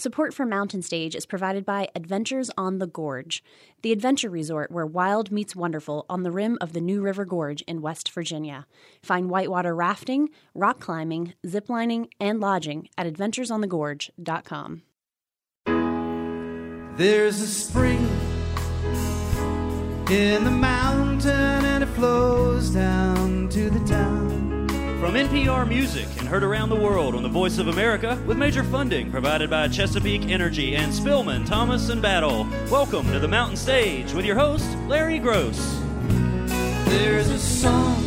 Support for Mountain Stage is provided by Adventures on the Gorge, the adventure resort where wild meets wonderful on the rim of the New River Gorge in West Virginia. Find whitewater rafting, rock climbing, ziplining, and lodging at adventuresonthegorge.com. There's a spring in the mountain and it flows down to the town. From NPR Music and heard around the world on the Voice of America with major funding provided by Chesapeake Energy and Spilman, Thomas, and Battle. Welcome to the Mountain Stage with your host, Larry Groce. There's a song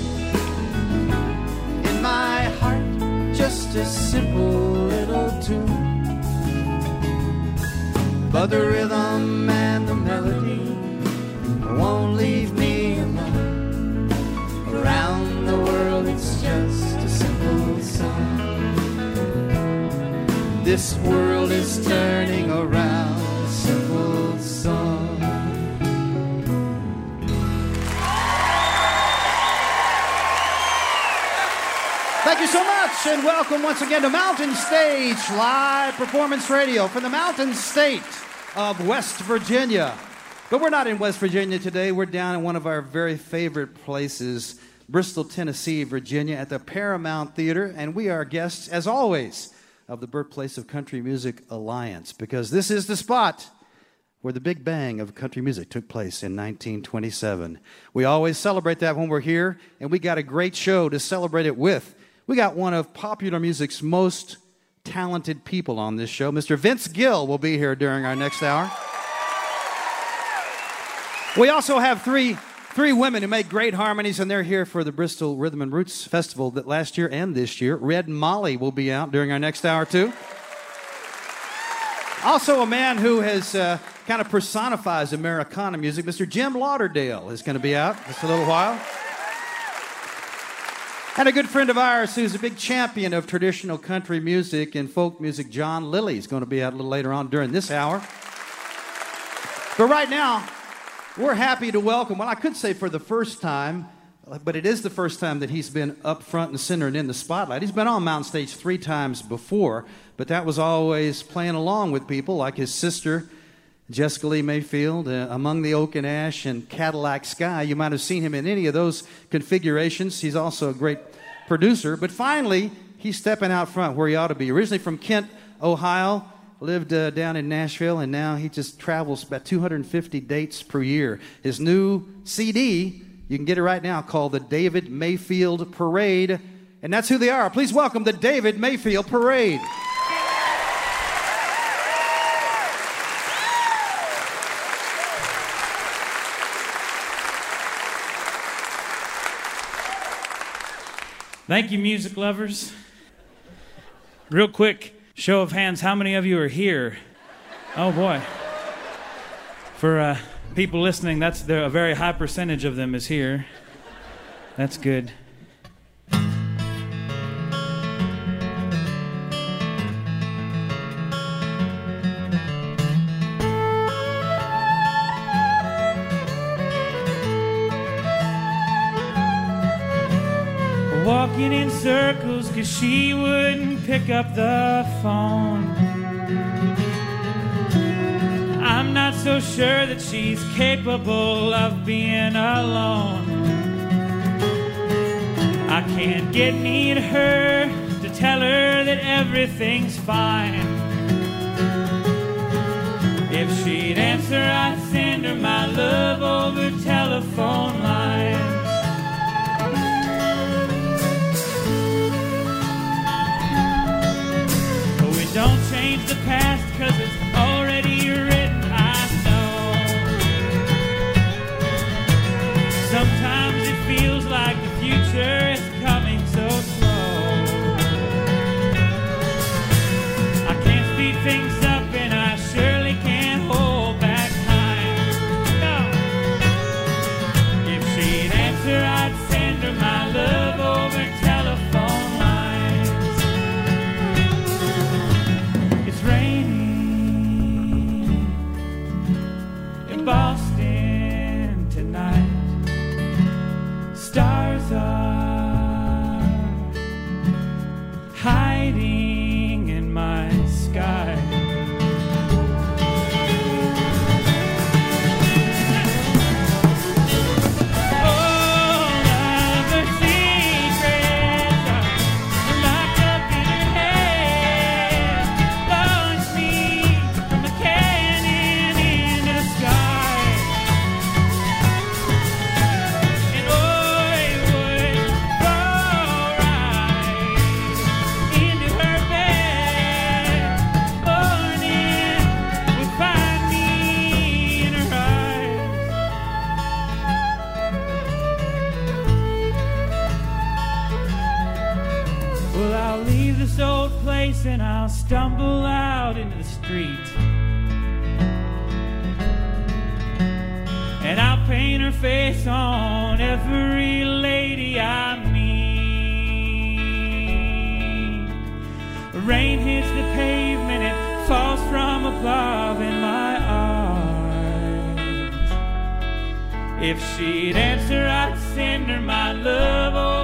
in my heart, just a simple little tune. But the rhythm and the melody won't leave me alone. Around the world, it's just This world is turning around, simple song. Thank you so much, and welcome once again to Mountain Stage Live Performance Radio from the Mountain State of West Virginia. But we're not in West Virginia today. We're down in one of our very favorite places, Bristol, Tennessee, Virginia, at the Paramount Theater. And we are guests, as always, of the Birthplace of Country Music Alliance, because this is the spot where the big bang of country music took place in 1927. We always celebrate that when we're here, and we got a great show to celebrate it with. We got one of popular music's most talented people on this show. Mr. Vince Gill will be here during our next hour. We also have three three women who make great harmonies, and they're here for the Bristol Rhythm and Roots Festival that last year and this year. Red Molly will be out during our next hour too. Also, a man who has uh, kind of personifies Americana music, Mr. Jim Lauderdale, is going to be out just a little while. And a good friend of ours who's a big champion of traditional country music and folk music, John Lilly, is going to be out a little later on during this hour. But right now, we're happy to welcome, well, I could say for the first time, but it is the first time that he's been up front and center and in the spotlight. He's been on Mountain Stage three times before, but that was always playing along with people like his sister, Jessica Lee Mayfield, uh, Among the Oak and Ash, and Cadillac Sky. You might have seen him in any of those configurations. He's also a great producer. But finally, he's stepping out front where he ought to be. Originally from Kent, Ohio, lived uh, down in Nashville, and now he just travels about 250 dates per year. His new CD, you can get it right now, called the David Mayfield Parade. And that's who they are. Please welcome the David Mayfield Parade. Thank you, music lovers. Real quick, show of hands, how many of you are here? Oh boy. For uh, people listening, that's the, a very high percentage of them is here. That's good. Walking in circles cause she wouldn't pick up the phone. I'm not so sure that she's capable of being alone. I can't get near her to tell her that everything's fine. If she'd answer, I'd send her my love over telephone lines. stumble out into the street. And I'll paint her face on every lady I meet. Rain hits the pavement, it falls from above in my eyes. If she'd answer, I'd send her my love.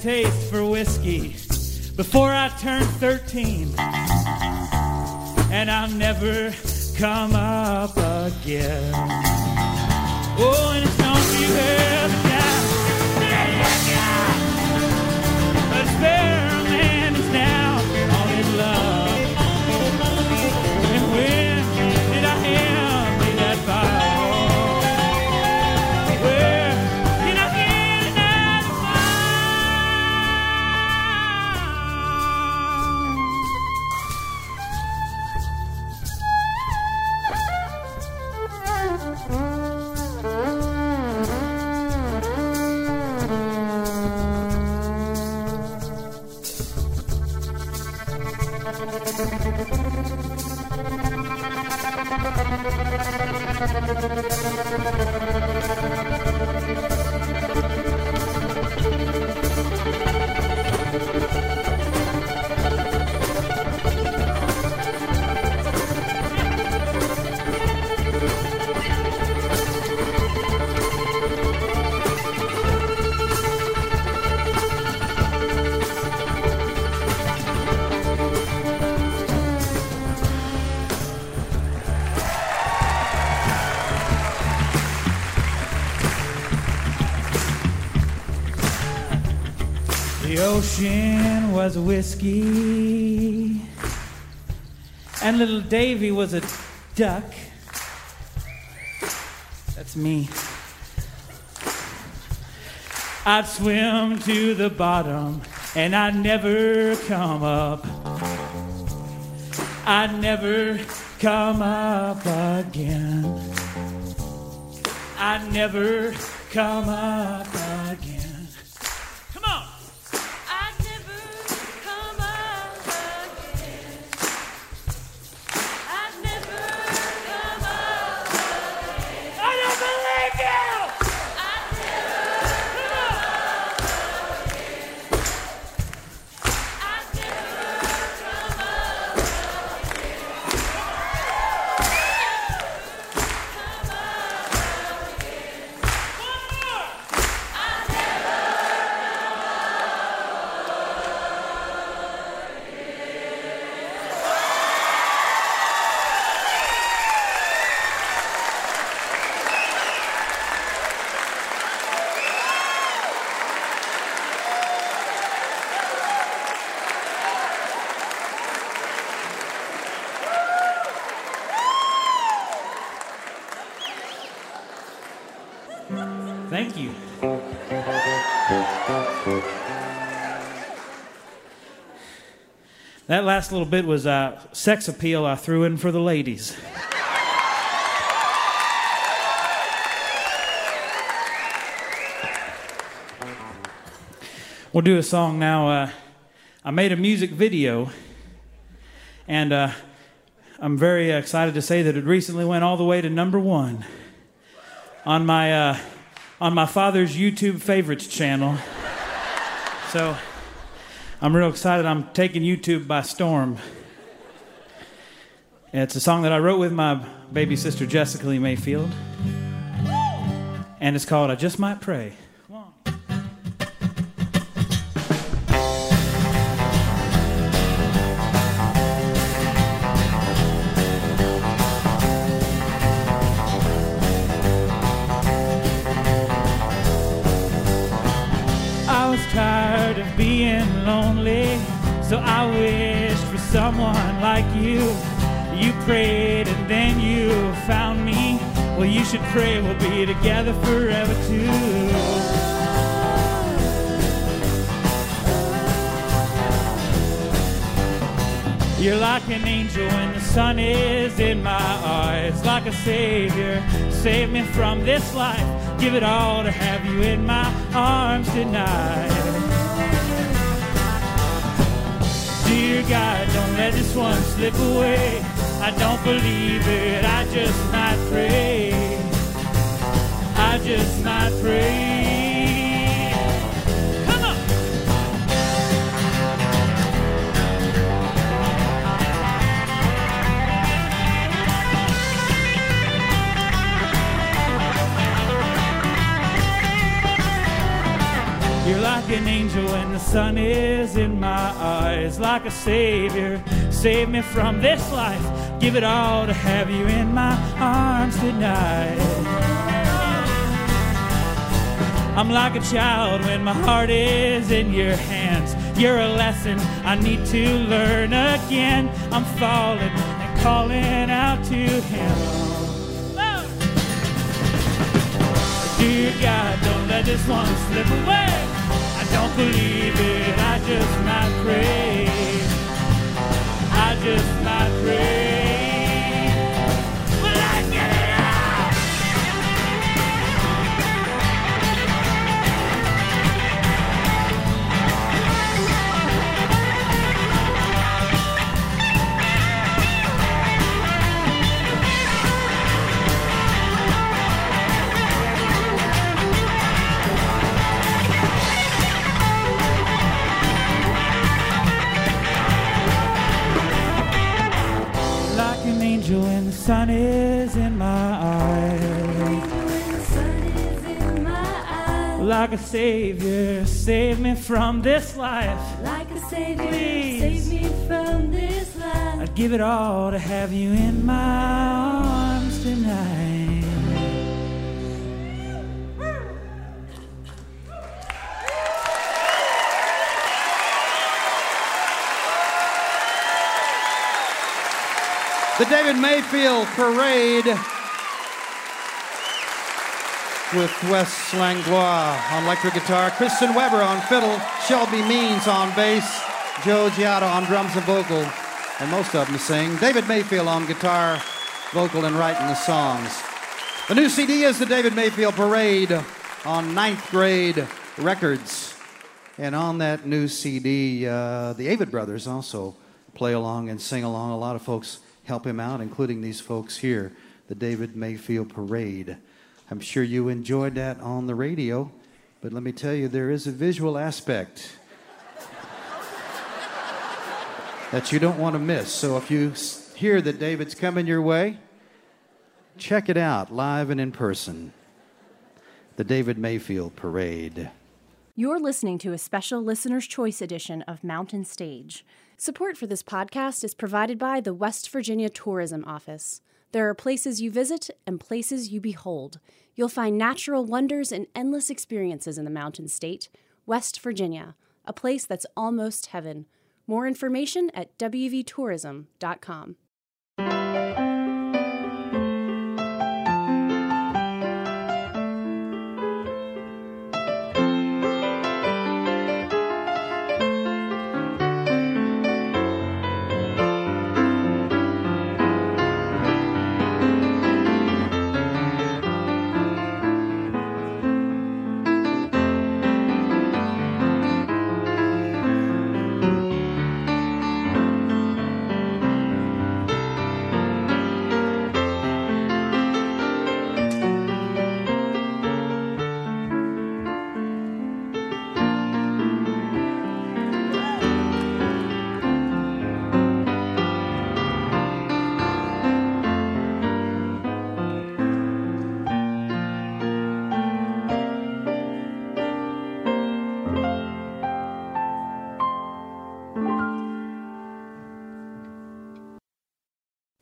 Taste for whiskey before I turned 13. And I'll never come up again. Oh, and it's don't you ever die. A spare man was whiskey, and little Davy was a duck. That's me. I'd swim to the bottom, and I'd never come up. I'd never come up again. I'd never come up That last little bit was uh, sex appeal I threw in for the ladies. We'll do a song now. Uh, I made a music video, and uh, I'm very excited to say that it recently went all the way to number one on my uh, on my father's YouTube favorites channel. So I'm real excited. I'm taking YouTube by storm. It's a song that I wrote with my baby sister Jessica Lee Mayfield, and it's called "I Just Might Pray." Prayed and then you found me. Well, you should pray we'll be together forever too. You're like an angel when the sun is in my eyes, like a savior. Save me from this life. Give it all to have you in my arms tonight. Dear God, don't let this one slip away. I don't believe it, I just might pray. I just might pray. Come on! You're like an angel when the sun is in my eyes, like a savior. Save me from this life. Give it all to have you in my arms tonight. I'm like a child when my heart is in your hands. You're a lesson I need to learn again. I'm falling and calling out to Him. Dear God, don't let this one slip away. I don't believe it, I just might pray. I just might pray. Sun is in my eyes. Like a savior, save me from this life. Like a savior, Please. save me from this life. I'd give it all to have you in my arms tonight. The David Mayfield Parade with Wes Langlois on electric guitar, Kristen Weber on fiddle, Shelby Means on bass, Joe Giotto on drums and vocal, and most of them sing. David Mayfield on guitar, vocal, and writing the songs. The new CD is the David Mayfield Parade on Ninth Grade Records. And on that new CD, uh, the Avett Brothers also play along and sing along. A lot of folks help him out, including these folks here, the David Mayfield Parade. I'm sure you enjoyed that on the radio, but let me tell you, there is a visual aspect that you don't want to miss. So if you hear that David's coming your way, check it out live and in person. The David Mayfield Parade. You're listening to a special Listener's Choice edition of Mountain Stage. Support for this podcast is provided by the West Virginia Tourism Office. There are places you visit and places you behold. You'll find natural wonders and endless experiences in the Mountain State, West Virginia, a place that's almost heaven. More information at wvtourism.com.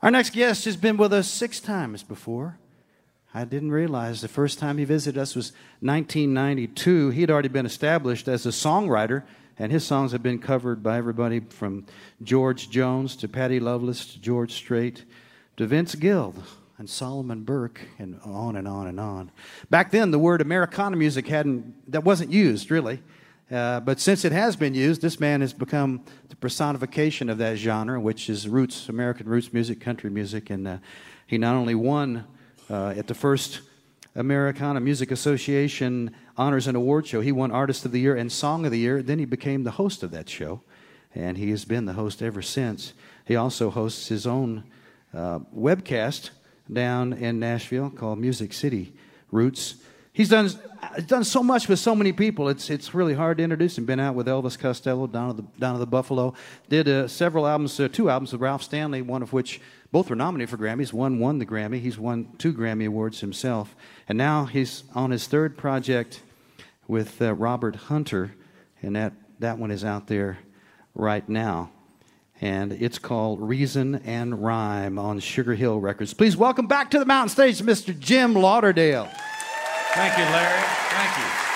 Our next guest has been with us six times before. I didn't realize the first time he visited us was 1992. He had already been established as a songwriter, and his songs have been covered by everybody from George Jones to Patty Loveless to George Strait to Vince Gill and Solomon Burke and on and on and on. Back then, the word Americana music hadn't that wasn't used really. Uh, but since it has been used, this man has become the personification of that genre, which is roots, American roots music, country music. And uh, he not only won uh, at the first Americana Music Association Honors and Award Show, he won Artist of the Year and Song of the Year. Then he became the host of that show, and he has been the host ever since. He also hosts his own uh, webcast down in Nashville called Music City Roots. He's done, done so much with so many people. It's, it's really hard to introduce him. Been out with Elvis Costello down at the, down at the Buffalo. Did uh, several albums, uh, two albums with Ralph Stanley, one of which both were nominated for Grammys. One won the Grammy. He's won two Grammy Awards himself. And now he's on his third project with uh, Robert Hunter, and that, that one is out there right now. And it's called Reason and Rhyme on Sugar Hill Records. Please welcome back to the mountain stage Mr. Jim Lauderdale. Thank you, Larry. Thank you.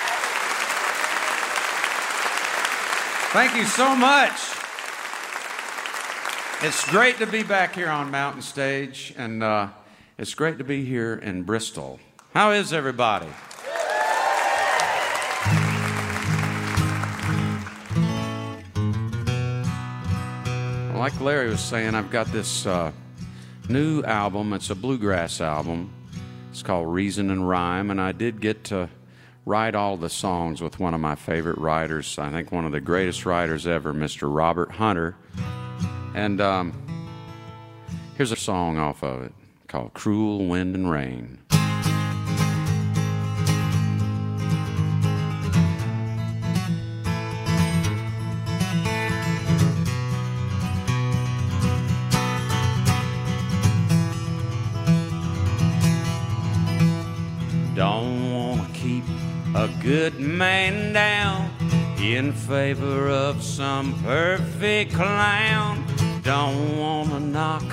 Thank you so much. It's great to be back here on Mountain Stage, and uh, it's great to be here in Bristol. How is everybody? Like Larry was saying, I've got this uh, new album. It's a bluegrass album. It's called Reason and Rhyme, and I did get to write all the songs with one of my favorite writers. I think one of the greatest writers ever, Mr. Robert Hunter. And um, here's a song off of it called Cruel Wind and Rain. A good man down in favor of some perfect clown. Don't want to knock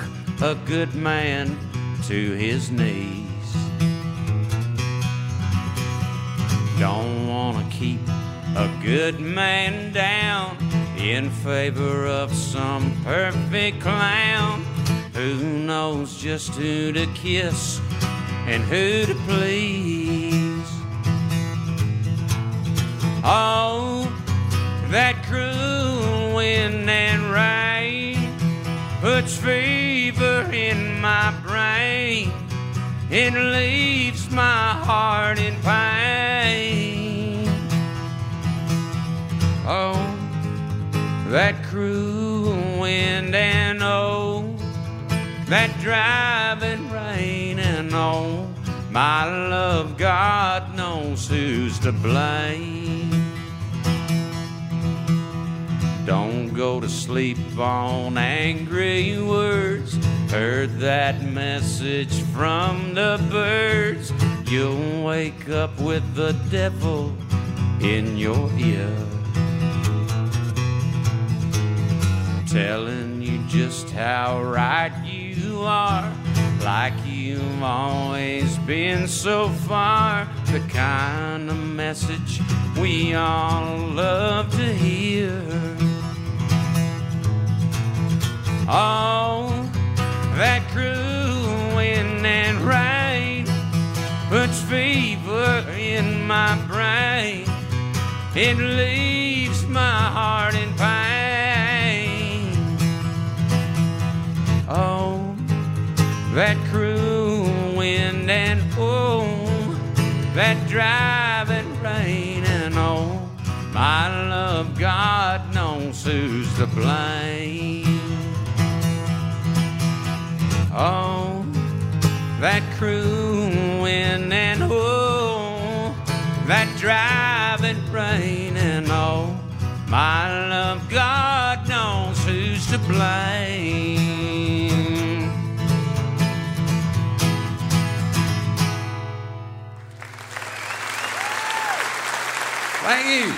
a good man to his knees. Don't want to keep a good man down in favor of some perfect clown who knows just who to kiss and who to please. Oh, that cruel wind and rain puts fever in my brain. It leaves my heart in pain. Oh, that cruel wind and oh, that driving rain and oh, my love, God knows who's to blame. Don't go to sleep on angry words. Heard that message from the birds. You'll wake up with the devil in your ear. Telling you just how right you are. Like you've always been so far. The kind of message we all love to hear. Oh, that cruel wind and rain puts fever in my brain. It leaves my heart in pain. Oh, that cruel wind and oh, that driving rain and oh, my love, God knows who's to blame. Oh, that cruel wind and oh, that driving rain and oh, my love, God knows who's to blame. Thank you.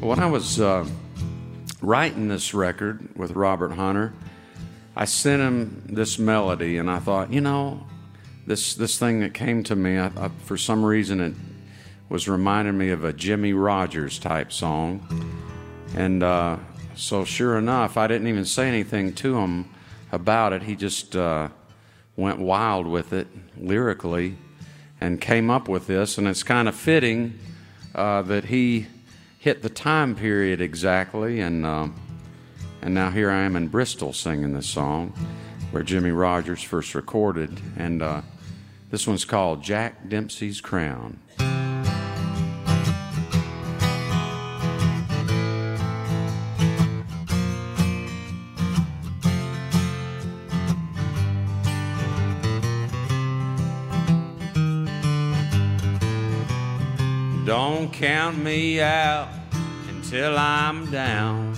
When I was uh, writing this record with Robert Hunter, I sent him this melody, and I thought, you know, this this thing that came to me, I, I, for some reason, it was reminding me of a Jimmie Rodgers type song, and uh, so sure enough, I didn't even say anything to him. about it. He just uh, went wild with it lyrically and came up with this. And it's kind of fitting uh, that he hit the time period exactly. And, uh, and now here I am in Bristol singing this song where Jimmie Rodgers first recorded. And uh, this one's called Jack Dempsey's Crown. Count me out until I'm down.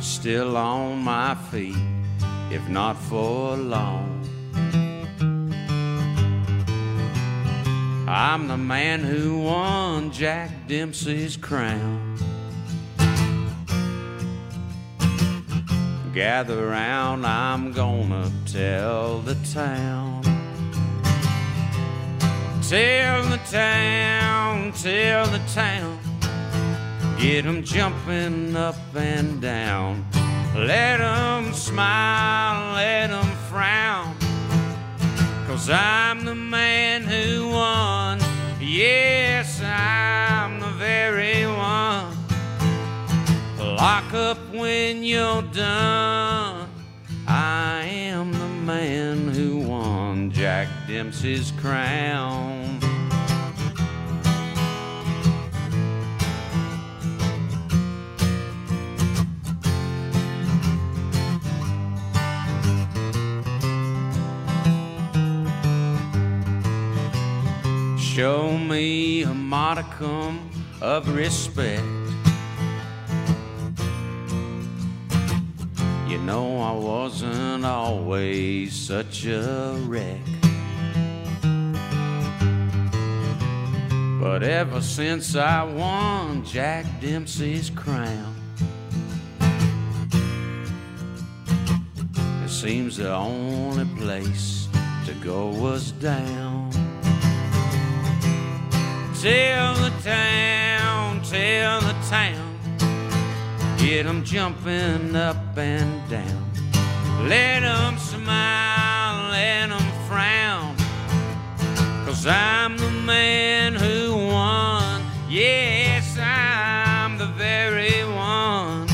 Still on my feet, if not for long. I'm the man who won Jack Dempsey's crown. Gather round, I'm gonna tell the town. Tell the town, tell the town. Get 'em jumping up and down. Let 'em smile, let 'em frown. Cause I'm the man who won. Yes, I'm the very one. Lock up when you're done. I am the man Dempsey's crown. Show me a modicum of respect. You know I wasn't always such a wreck. But ever since I won Jack Dempsey's crown, it seems the only place to go was down. Tell the town, tell the town. Get 'em jumping up and down. Let 'em smile, let 'em frown. Cause I'm the man who won. Yes, I'm the very one.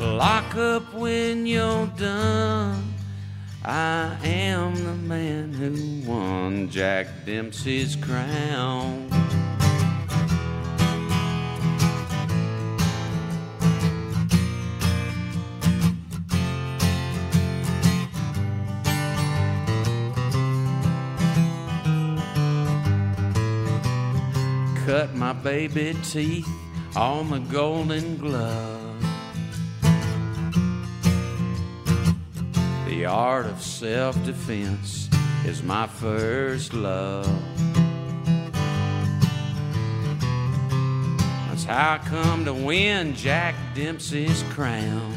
Lock up when you're done. I am the man who won Jack Dempsey's crown. Cut my baby teeth on the golden glove. The art of self defense is my first love. That's how I come to win Jack Dempsey's crown.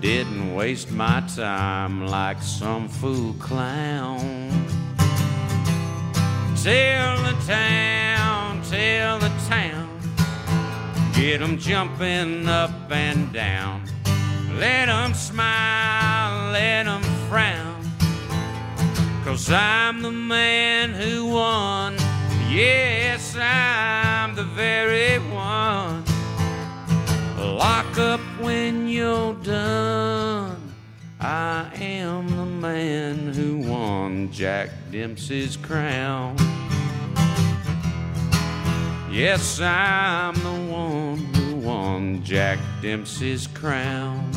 Didn't waste my time like some fool clown. Tell the town, tell the town. Get 'em jumping up and down. Let 'em smile, let 'em frown. Cause I'm the man who won. Yes, I'm the very one. Lock up when you're done. I am the man who won Jack Dempsey's crown. Yes, I'm the one who won Jack Dempsey's crown.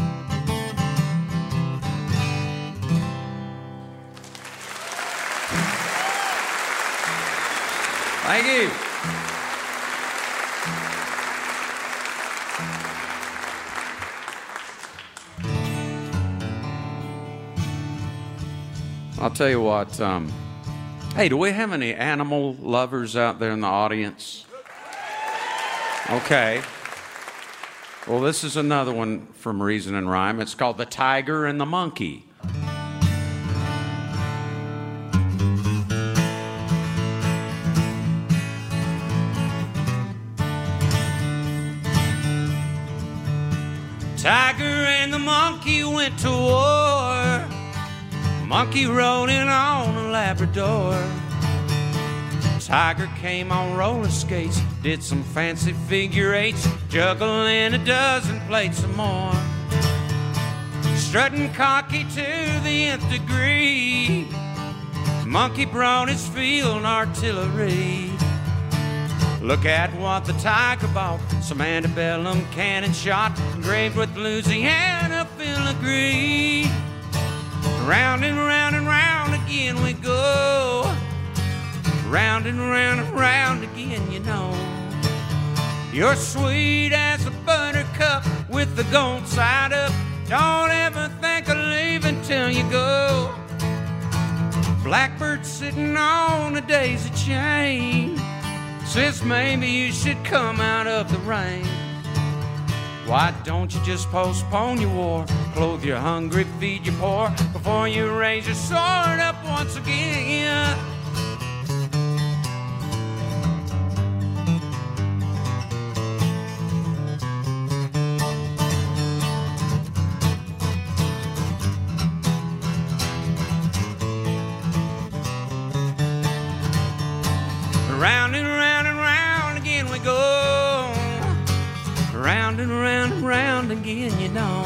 Thank you. I'll tell you what. Um, hey, do we have any animal lovers out there in the audience? Okay. Well, this is another one from Reason and Rhyme. It's called The Tiger and the Monkey. Tiger and the monkey went to war Monkey rode in on a Labrador. Tiger came on roller skates, did some fancy figure eights, juggling a dozen plates or more. Strutting cocky to the nth degree. Monkey brought his field artillery. Look at what the tiger bought. Some antebellum cannon shot, engraved with Louisiana filigree. Round and round and round again we go. Round and round and round again, you know. You're sweet as a buttercup with the gold side up. Don't ever think of leaving till you go. Blackbird sitting on a daisy chain says maybe you should come out of the rain. Why don't you just postpone your war? Clothe your hungry, feed your poor before you raise your sword up once again. Round again, you know.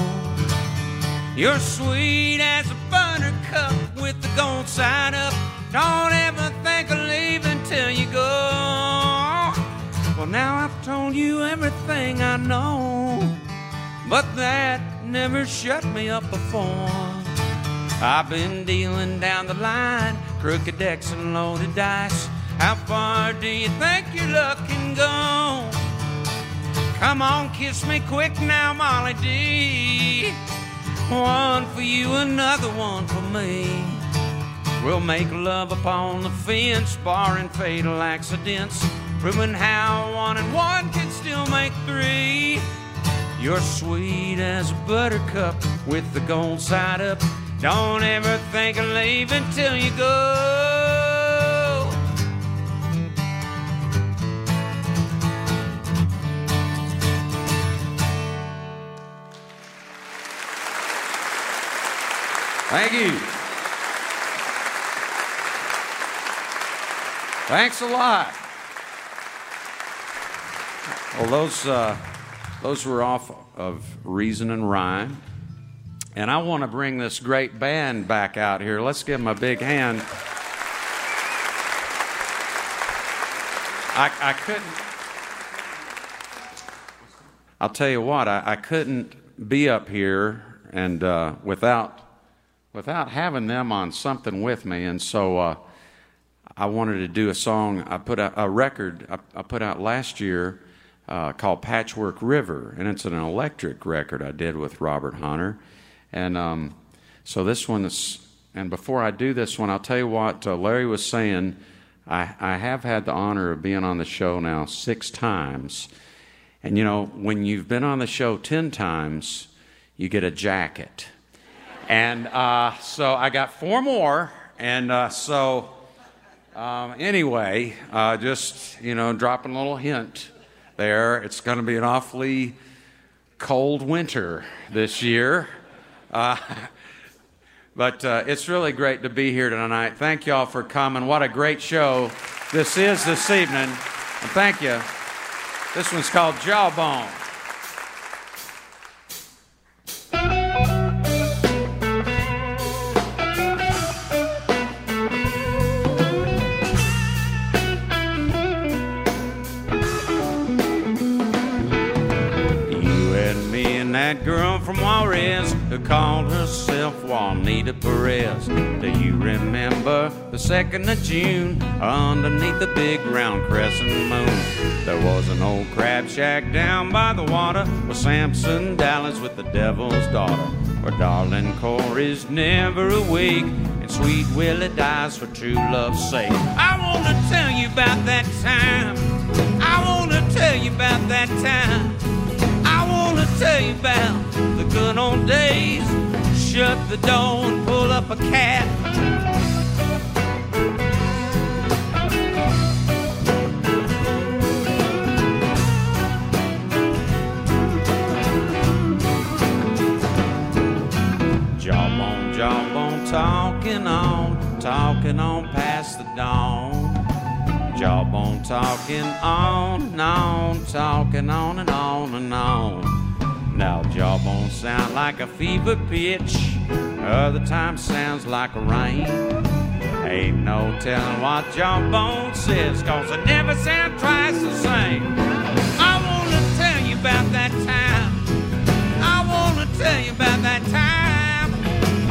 You're sweet as a buttercup with the gold side up. Don't ever think of leaving till you go. Well, now I've told you everything I know, but that never shut me up before. I've been dealing down the line, crooked decks and loaded dice. How far do you think your luck can go? Come on, kiss me quick now, Molly D. One for you, another one for me. We'll make love upon the fence, barring fatal accidents, proving how one and one can still make three. You're sweet as a buttercup with the gold side up. Don't ever think of leaving till you go. Thank you. Thanks a lot. Well, those uh, those were off of Reason and Rhyme, and I want to bring this great band back out here. Let's give them a big hand. I, I couldn't. I'll tell you what. I, I couldn't be up here and uh, without without having them on something with me, and so. Uh, I wanted to do a song. I put a record I, I put out last year uh, called Patchwork River, and it's an electric record I did with Robert Hunter. And um, so this one is. And before I do this one, I'll tell you what uh, Larry was saying. I, I have had the honor of being on the show now six times. And you know, when you've been on the show 10 times, you get a jacket. And uh, so I got four more. And uh, so um, anyway, uh, just, you know, dropping a little hint there. It's going to be an awfully cold winter this year. Uh, but uh, it's really great to be here tonight. Thank you all for coming. What a great show this is this evening. And thank you. This one's called Jawbone. Called herself Juanita Perez. Do you remember the 2nd of June underneath the big round crescent moon? There was an old crab shack down by the water with Samson Dallas with the devil's daughter. Where darling Corey's never awake and sweet Willie dies for true love's sake. I want to tell you about that time. I want to tell you about that time gonna tell you about the good old days. Shut the door and pull up a cat. Jump on, jump on, talking on, talking on past the dawn and on, talking on and on and on. Now Jawbone sound like a fever pitch, other times sounds like a rain. Ain't no telling what Jawbone says, cause it never sound twice the same. I wanna tell you about that time. I wanna tell you about that time.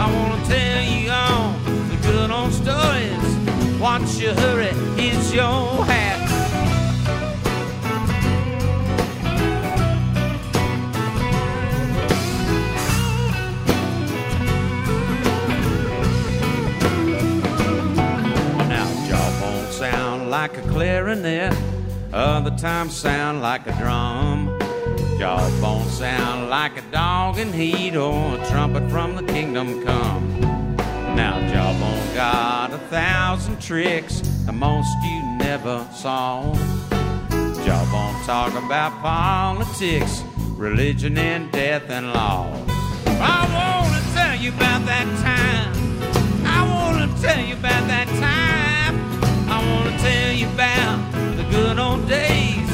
I wanna tell you all the good old stories. Watch you hurry, here's your hat. Now jawbone sound like a clarinet, other times sound like a drum. Jawbone sound like a dog in heat or a trumpet from the kingdom come. Now Jawbone got a thousand tricks, the most you never saw. Jawbone talk about politics, religion and death and law. I wanna tell you about that time. I wanna tell you about that time. I wanna tell you about the good old days.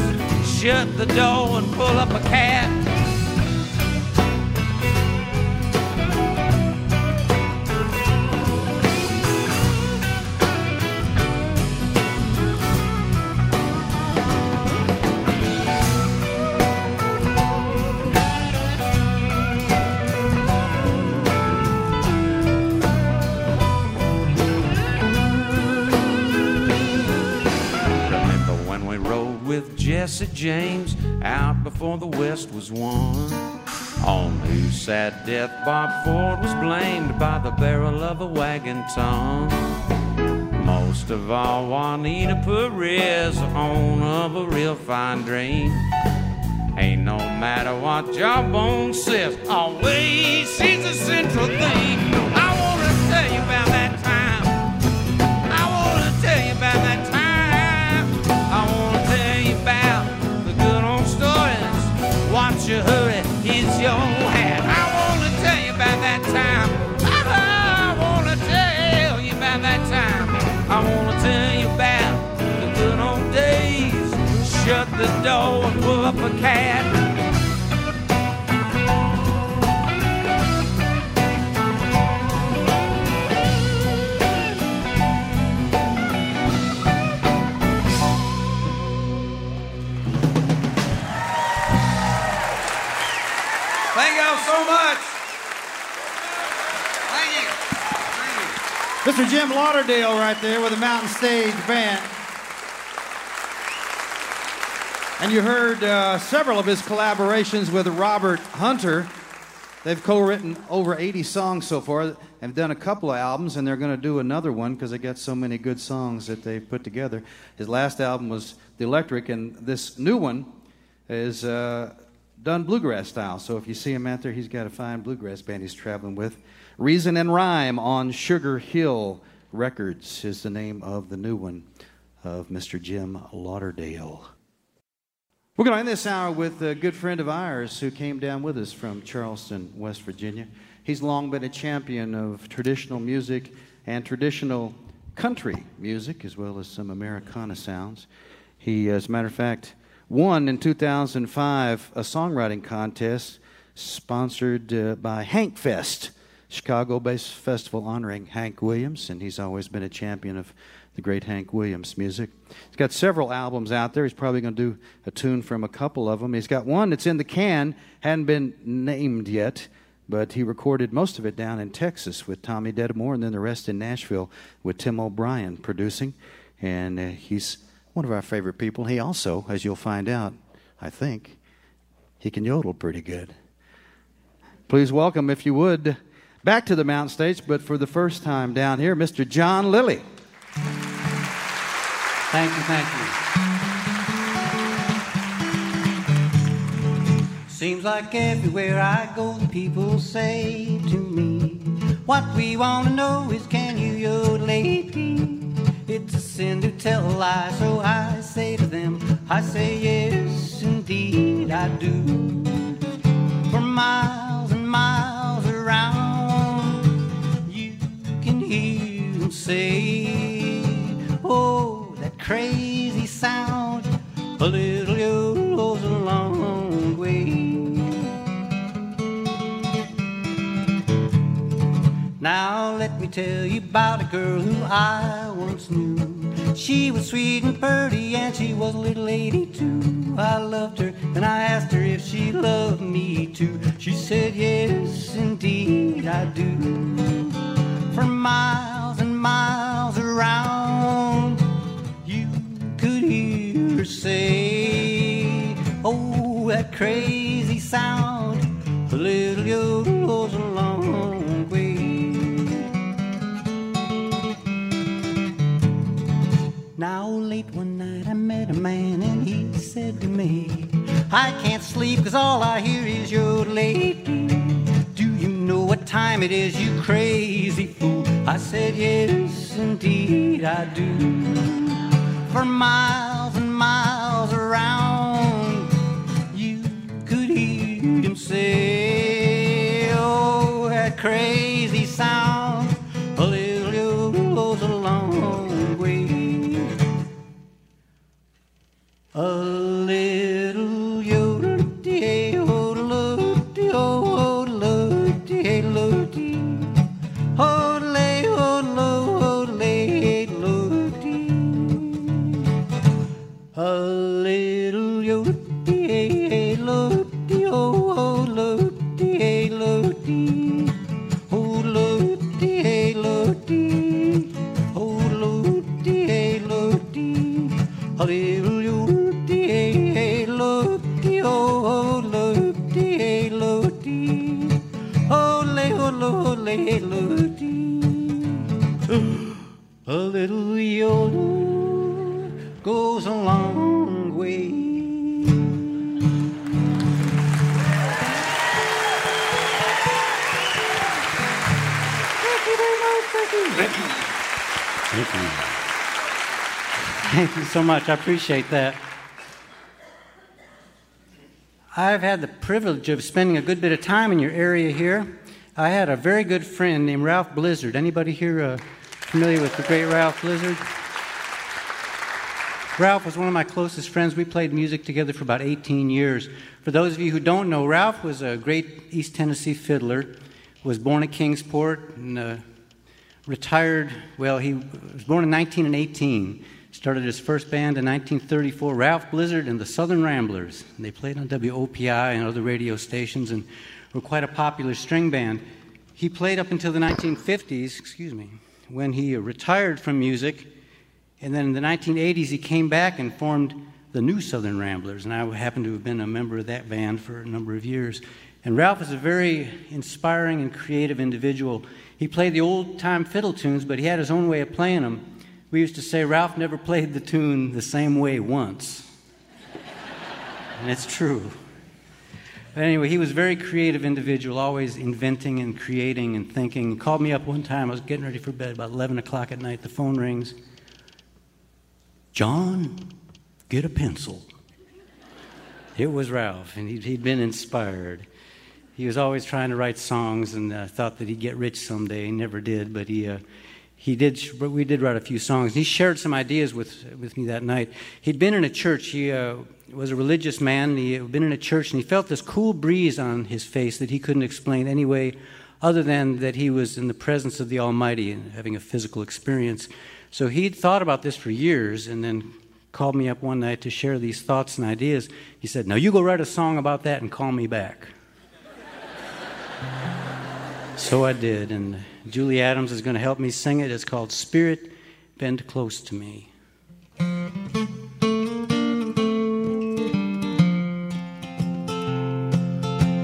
Shut the door and pull up a cat. With Jesse James out before the West was won? On whose sad death Bob Ford was blamed by the barrel of a wagon tongue. Most of all, Juanita Perez, owner of a real fine dream. Ain't no matter what Jawbone says, always she's a central theme. I wanna tell you about that You hurry, here's your hat. I wanna tell you about that time. I wanna tell you about that time. I wanna tell you about the good old days. Shut the door and pull up a cat. Mr. Jim Lauderdale right there with the Mountain Stage Band. And you heard uh, several of his collaborations with Robert Hunter. They've co-written over 80 songs so far and done a couple of albums, and they're going to do another one because they got so many good songs that they've put together. His last album was The Electric, and this new one is uh, done bluegrass style. So if you see him out there, he's got a fine bluegrass band he's traveling with. Reason and Rhyme on Sugar Hill Records is the name of the new one of Mr. Jim Lauderdale. We're going to end this hour with a good friend of ours who came down with us from Charleston, West Virginia. He's long been a champion of traditional music and traditional country music, as well as some Americana sounds. He, as a matter of fact, won in 2005 a songwriting contest sponsored uh, by Hank Fest, Chicago based festival honoring Hank Williams, and he's always been a champion of the great Hank Williams music. He's got several albums out there. He's probably going to do a tune from a couple of them. He's got one that's in the can, hadn't been named yet, but he recorded most of it down in Texas with Tommy Detamore, and then the rest in Nashville with Tim O'Brien producing. And uh, he's one of our favorite people. He also, as you'll find out, I think, he can yodel pretty good. Please welcome, if you would, back to the mountain stage, but for the first time down here, Mr. John Lilly. Thank you, thank you. Seems like everywhere I go, people say to me, What we want to know is, can you yodel lately? It's a sin to tell a lie, so I say to them, I say yes, indeed I do. For miles and miles around, say, Oh, that crazy sound. A little yodel goes a long way. Now let me tell you about a girl who I once knew. She was sweet and pretty and she was a little lady too. I loved her and I asked her if she loved me too. She said, Yes, indeed I do. For and miles around, you could hear her say, Oh, that crazy sound. A little yodel goes a long way. Now, late one night, I met a man and he said to me, I can't sleep because all I hear is your lady. Time it is, you crazy fool? I said, Yes, indeed, I do. For miles and miles around, you could hear him say, Oh, that crazy sound. A little goes a long way. A little yodel goes a long way. Thank you. Thank you so much. I appreciate that. I've had the privilege of spending a good bit of time in your area here. I had a very good friend named Ralph Blizzard. Anybody here uh, familiar with the great Ralph Blizzard? Ralph was one of my closest friends. We played music together for about 18 years. For those of you who don't know, Ralph was a great East Tennessee fiddler, was born at Kingsport, and uh, retired, well, he was born in 1918. Started his first band in 1934, Ralph Blizzard and the Southern Ramblers. And they played on WOPI and other radio stations and were quite a popular string band. He played up until the 1950s, excuse me, when he retired from music. And then in the 1980s, he came back and formed the new Southern Ramblers. And I happen to have been a member of that band for a number of years. And Ralph is a very inspiring and creative individual. He played the old time fiddle tunes, but he had his own way of playing them. We used to say Ralph never played the tune the same way once. and it's true. But anyway, he was a very creative individual, always inventing and creating and thinking. He called me up one time. I was getting ready for bed about 11 o'clock at night. The phone rings. John, get a pencil. It was Ralph, and he'd, he'd been inspired. He was always trying to write songs and uh, thought that he'd get rich someday. He never did, but he, uh, he did. We did write a few songs. He shared some ideas with with me that night. He'd been in a church. He uh, was a religious man. He had been in a church, and he felt this cool breeze on his face that he couldn't explain any way other than that he was in the presence of the Almighty and having a physical experience. So he'd thought about this for years, and then called me up one night to share these thoughts and ideas. He said, "Now you go write a song about that and call me back." So I did, and Julie Adams is going to help me sing it. It's called Spirit Bend Close to Me.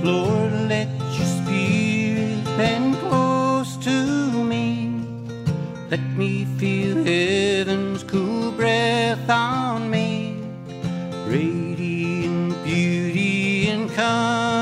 Lord, let your spirit bend close to me. Let me feel heaven's cool breath on me. Radiant beauty and me,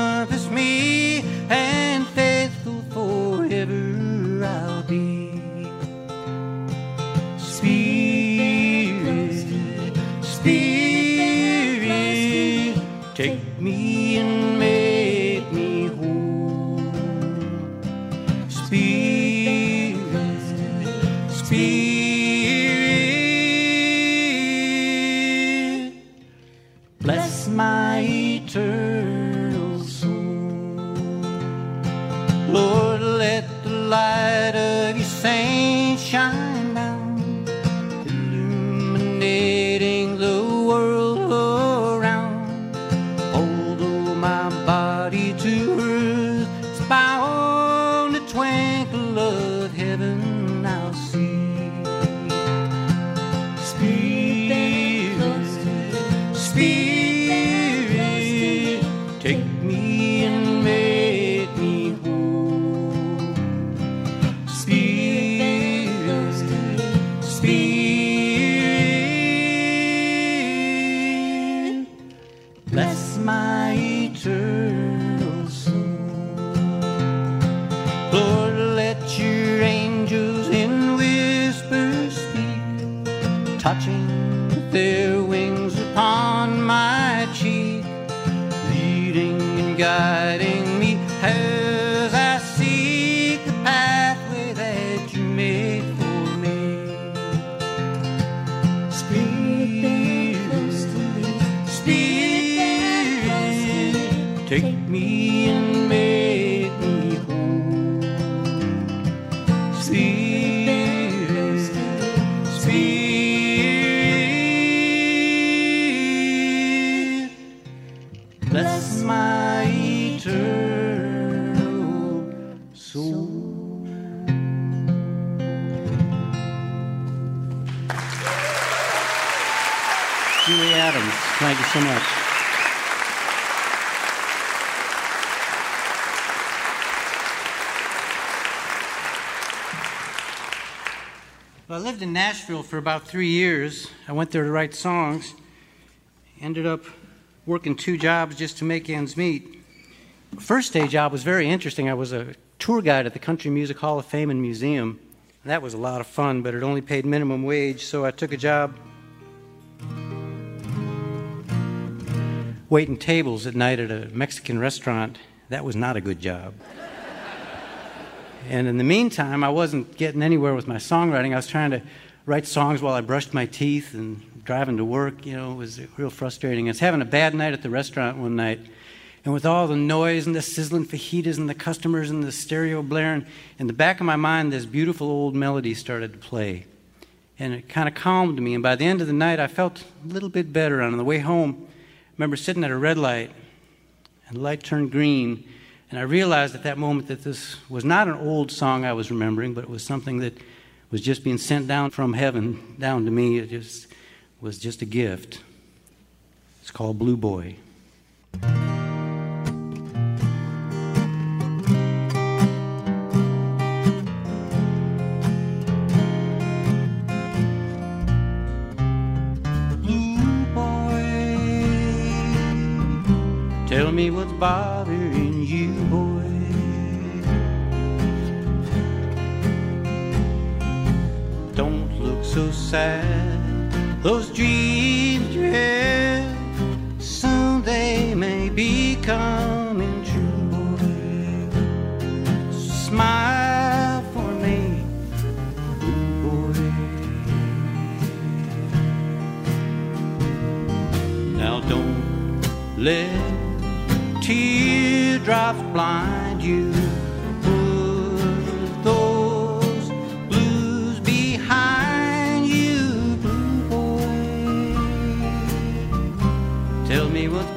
lived in Nashville for about three years. I went there to write songs. Ended up working two jobs just to make ends meet. First day job was very interesting. I was a tour guide at the Country Music Hall of Fame and Museum. That was a lot of fun, but it only paid minimum wage, so I took a job waiting tables at night at a Mexican restaurant. That was not a good job. And in the meantime, I wasn't getting anywhere with my songwriting. I was trying to write songs while I brushed my teeth and driving to work. You know, it was real frustrating. I was having a bad night at the restaurant one night. And with all the noise and the sizzling fajitas and the customers and the stereo blaring, in the back of my mind, this beautiful old melody started to play. And it kind of calmed me. And by the end of the night, I felt a little bit better. And on the way home, I remember sitting at a red light, and the light turned green. And I realized at that moment that this was not an old song I was remembering, but it was something that was just being sent down from heaven down to me. It just was just a gift. It's called Blue Boy. Blue boy, tell me what's bothering so sad. Those dreams you had, they may be coming true, boy. Smile for me, boy. Now don't let teardrops blind you.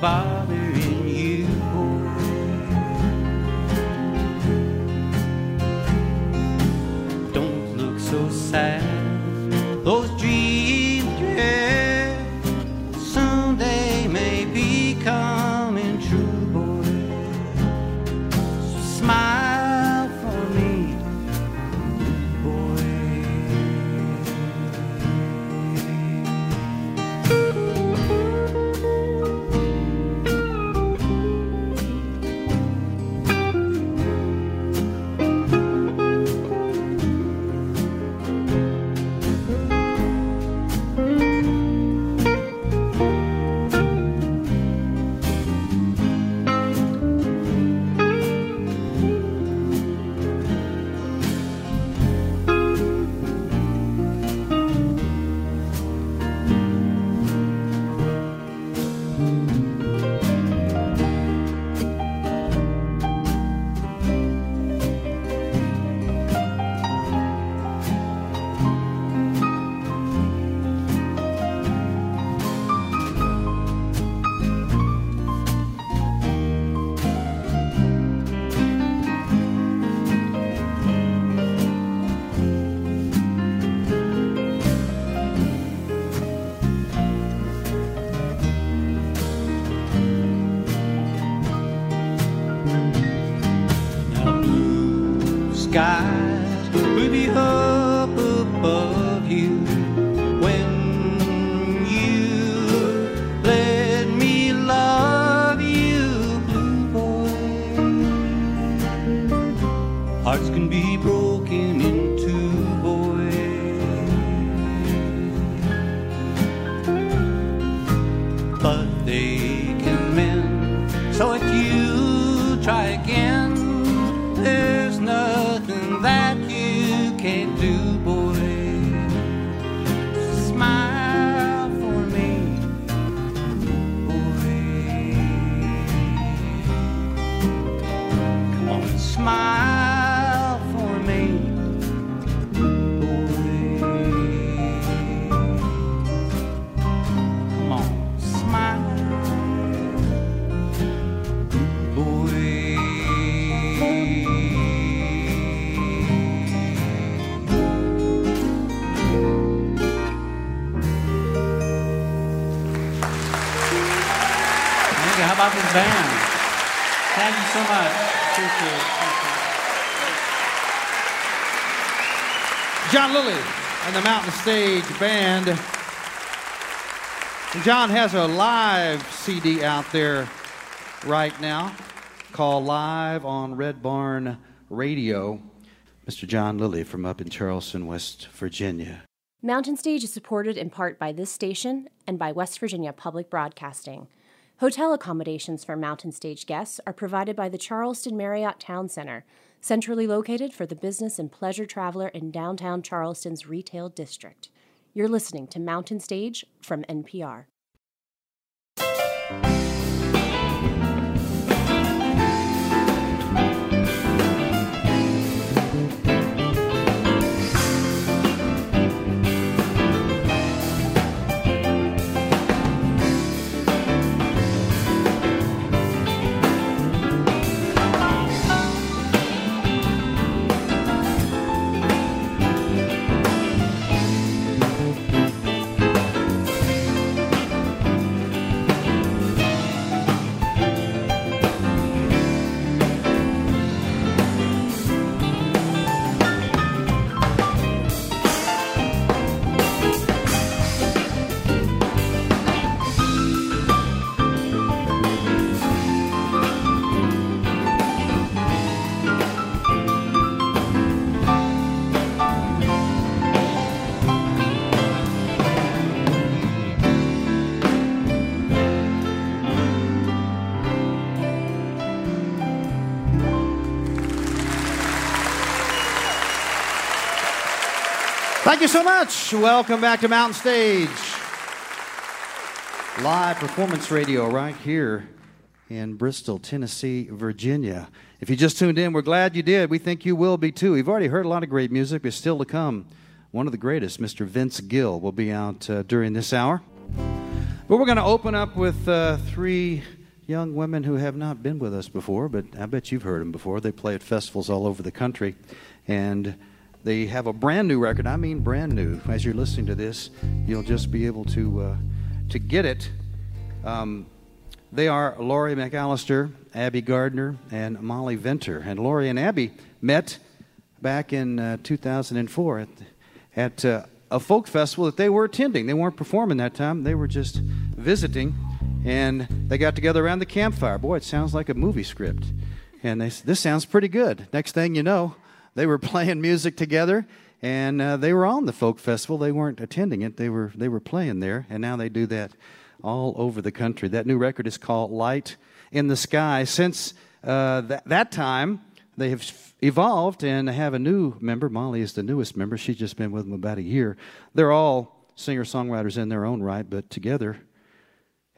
Bothering you, boy. Don't look so sad. Mountain Stage Band. And John has a live CD out there right now called Live on Red Barn Radio. Mr. John Lilly from up in Charleston, West Virginia. Mountain Stage is supported in part by this station and by West Virginia Public Broadcasting. Hotel accommodations for Mountain Stage guests are provided by the Charleston Marriott Town Center, centrally located for the business and pleasure traveler in downtown Charleston's retail district. You're listening to Mountain Stage from NPR. Thank you so much. Welcome back to Mountain Stage. Live performance radio right here in Bristol, Tennessee, Virginia. If you just tuned in, we're glad you did. We think you will be too. We've already heard a lot of great music, but still to come. One of the greatest, Mr. Vince Gill, will be out uh, during this hour. But we're going to open up with uh, three young women who have not been with us before, but I bet you've heard them before. They play at festivals all over the country. And they have a brand new record. I mean, brand new. As you're listening to this, you'll just be able to uh, to get it. Um, they are Laurie McAllister, Abby Gardner, and Molly Venter. And Laurie and Abby met back in uh, 2004 at, at uh, a folk festival that they were attending. They weren't performing that time, they were just visiting. And they got together around the campfire. Boy, it sounds like a movie script. And they This sounds pretty good. Next thing you know, they were playing music together and uh, they were on the folk festival. They weren't attending it. They were they were playing there and now they do that all over the country. That new record is called light in the sky. Since uh, that, that time they have evolved and have a new member. Molly is the newest member. She's just been with them about a year. They're all singer songwriters in their own right but together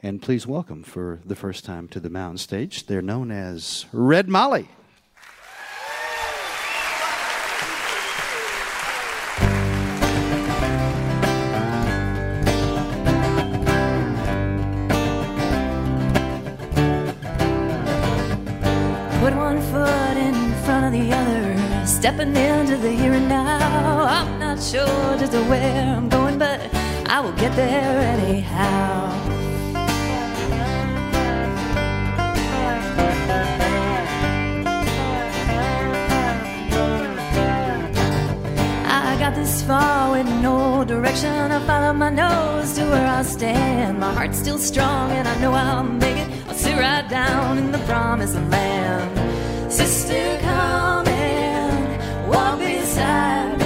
and please welcome for the first time to the mountain stage they're known as red molly stepping into the here and now. I'm not sure just where I'm going, but I will get there anyhow. I got this far with no direction. I follow my nose to where I stand. My heart's still strong, and I know I'll make it. I'll sit right down in the promised land. Sister, come walk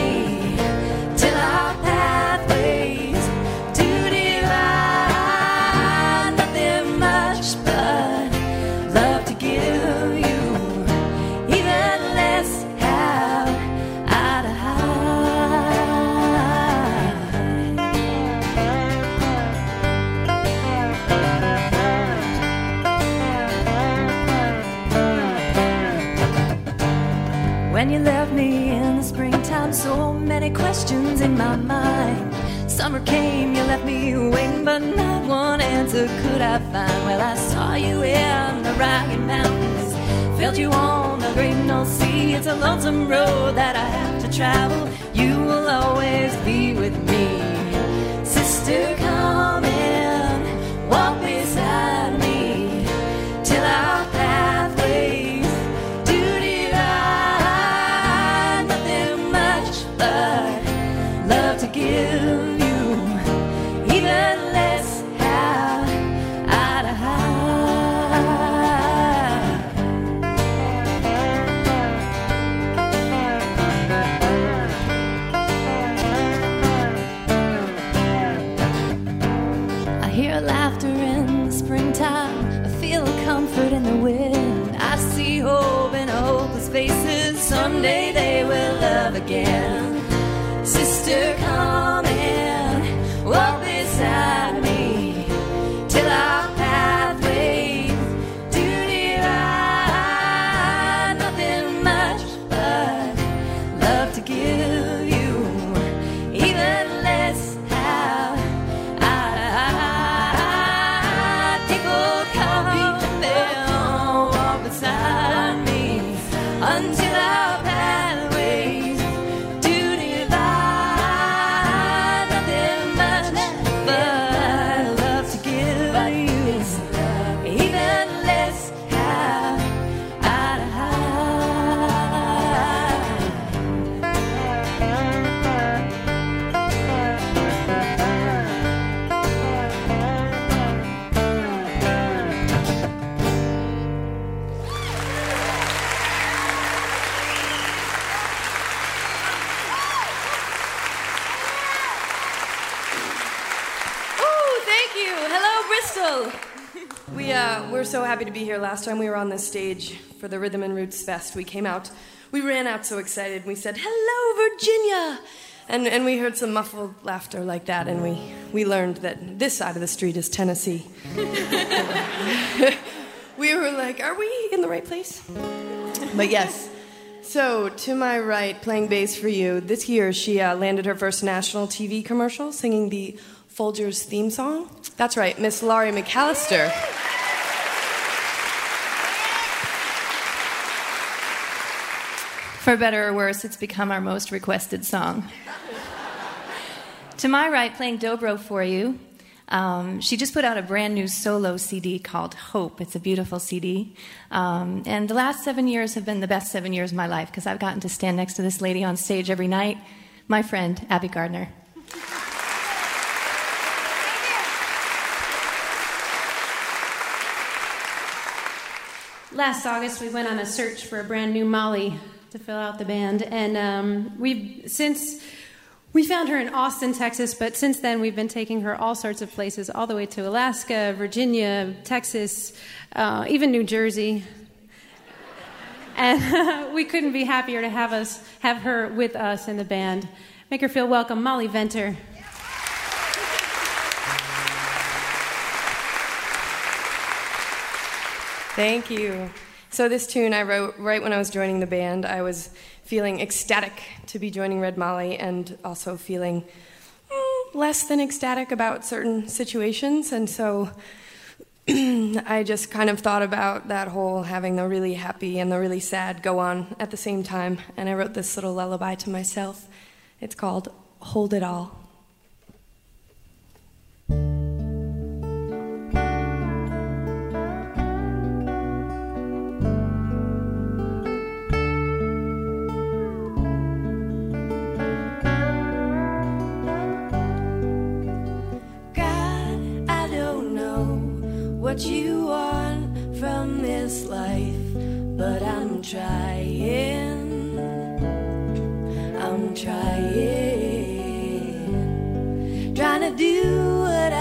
questions in my mind. Summer came, you left me waiting, but not one answer could I find. Well, I saw you in the Rocky Mountains, felt you on the Great North Sea. It's a lonesome road that I have to travel. You will always be with me, sister. Come in, walk beside me till our here. Last time we were on this stage for the Rhythm and Roots Fest, we came out. We ran out so excited. We said, "Hello, Virginia," and and we heard some muffled laughter like that, and we we learned that this side of the street is Tennessee. we were like, "Are we in the right place?" But yes. So, to my right, playing bass for you, this year she uh, landed her first national TV commercial singing the Folgers theme song. That's right, Miss Laurie McAllister. For better or worse, it's become our most requested song. to my right, playing dobro for you, um, she just put out a brand new solo CD called Hope. It's a beautiful CD. Um, and the last seven years have been the best seven years of my life because I've gotten to stand next to this lady on stage every night, my friend, Abby Gardner. Last August, we went on a search for a brand new Molly to fill out the band, and um, we've since we found her in Austin, Texas. But since then, we've been taking her all sorts of places, all the way to Alaska, Virginia, Texas, uh, even New Jersey. And we couldn't be happier to have us have her with us in the band. Make her feel welcome, Molly Venter. Thank you. So this tune I wrote right when I was joining the band. I was feeling ecstatic to be joining Red Molly, and also feeling mm, less than ecstatic about certain situations. And so I just kind of thought about that whole having the really happy and the really sad go on at the same time. And I wrote this little lullaby to myself. It's called Hold It All. what you want from this life, but I'm trying. I'm trying. Trying to do what I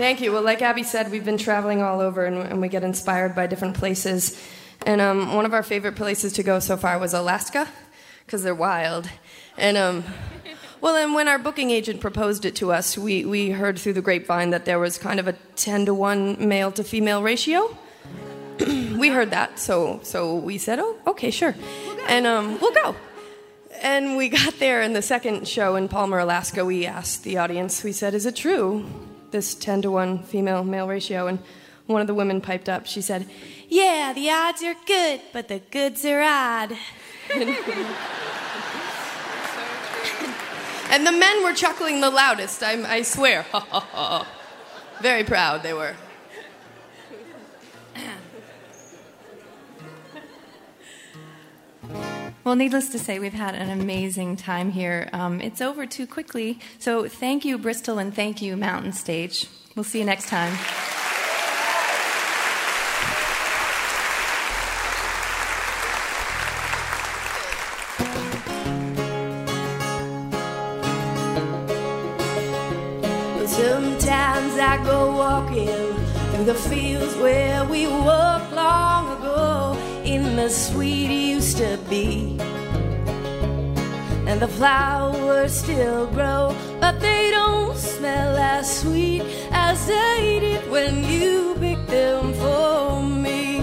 Thank you. Well, like Abbie said, we've been traveling all over and, and we get inspired by different places. And um, one of our favorite places to go so far was Alaska, because they're wild. And um, well, and when our booking agent proposed it to us, we, we heard through the grapevine that there was kind of a 10 to 1 male to female ratio. we heard that, so, so we said, oh, okay, sure. and um, we'll go. And we got there, in the second show in Palmer, Alaska, we asked the audience, we said, is it true, this 10 to 1 female male ratio? And one of the women piped up. She said, Yeah, the odds are good, but the goods are odd. and the men were chuckling the loudest, I, I swear. Very proud they were. Well, needless to say, we've had an amazing time here. Um, it's over too quickly. So, thank you, Bristol, and thank you, Mountain Stage. We'll see you next time. Sometimes I go walking through the fields where we walked long ago the sweet used to be. And the flowers still grow, but they don't smell as sweet as they did when you picked them for me.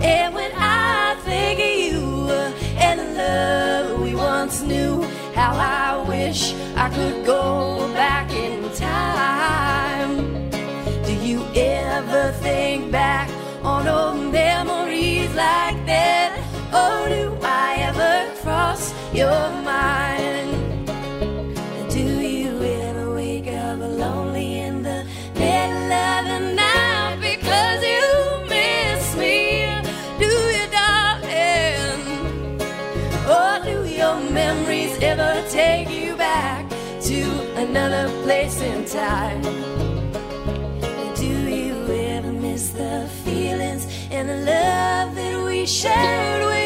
And when I think of you uh, and the love we once knew, how I wish I could go back in time. Do you ever think back that? Or oh, do I ever cross your mind? Do you ever wake up lonely in the middle of the night because you miss me? Do you, darling? Or do your memories ever take you back to another place in time? Do you ever miss the feelings and the love shared when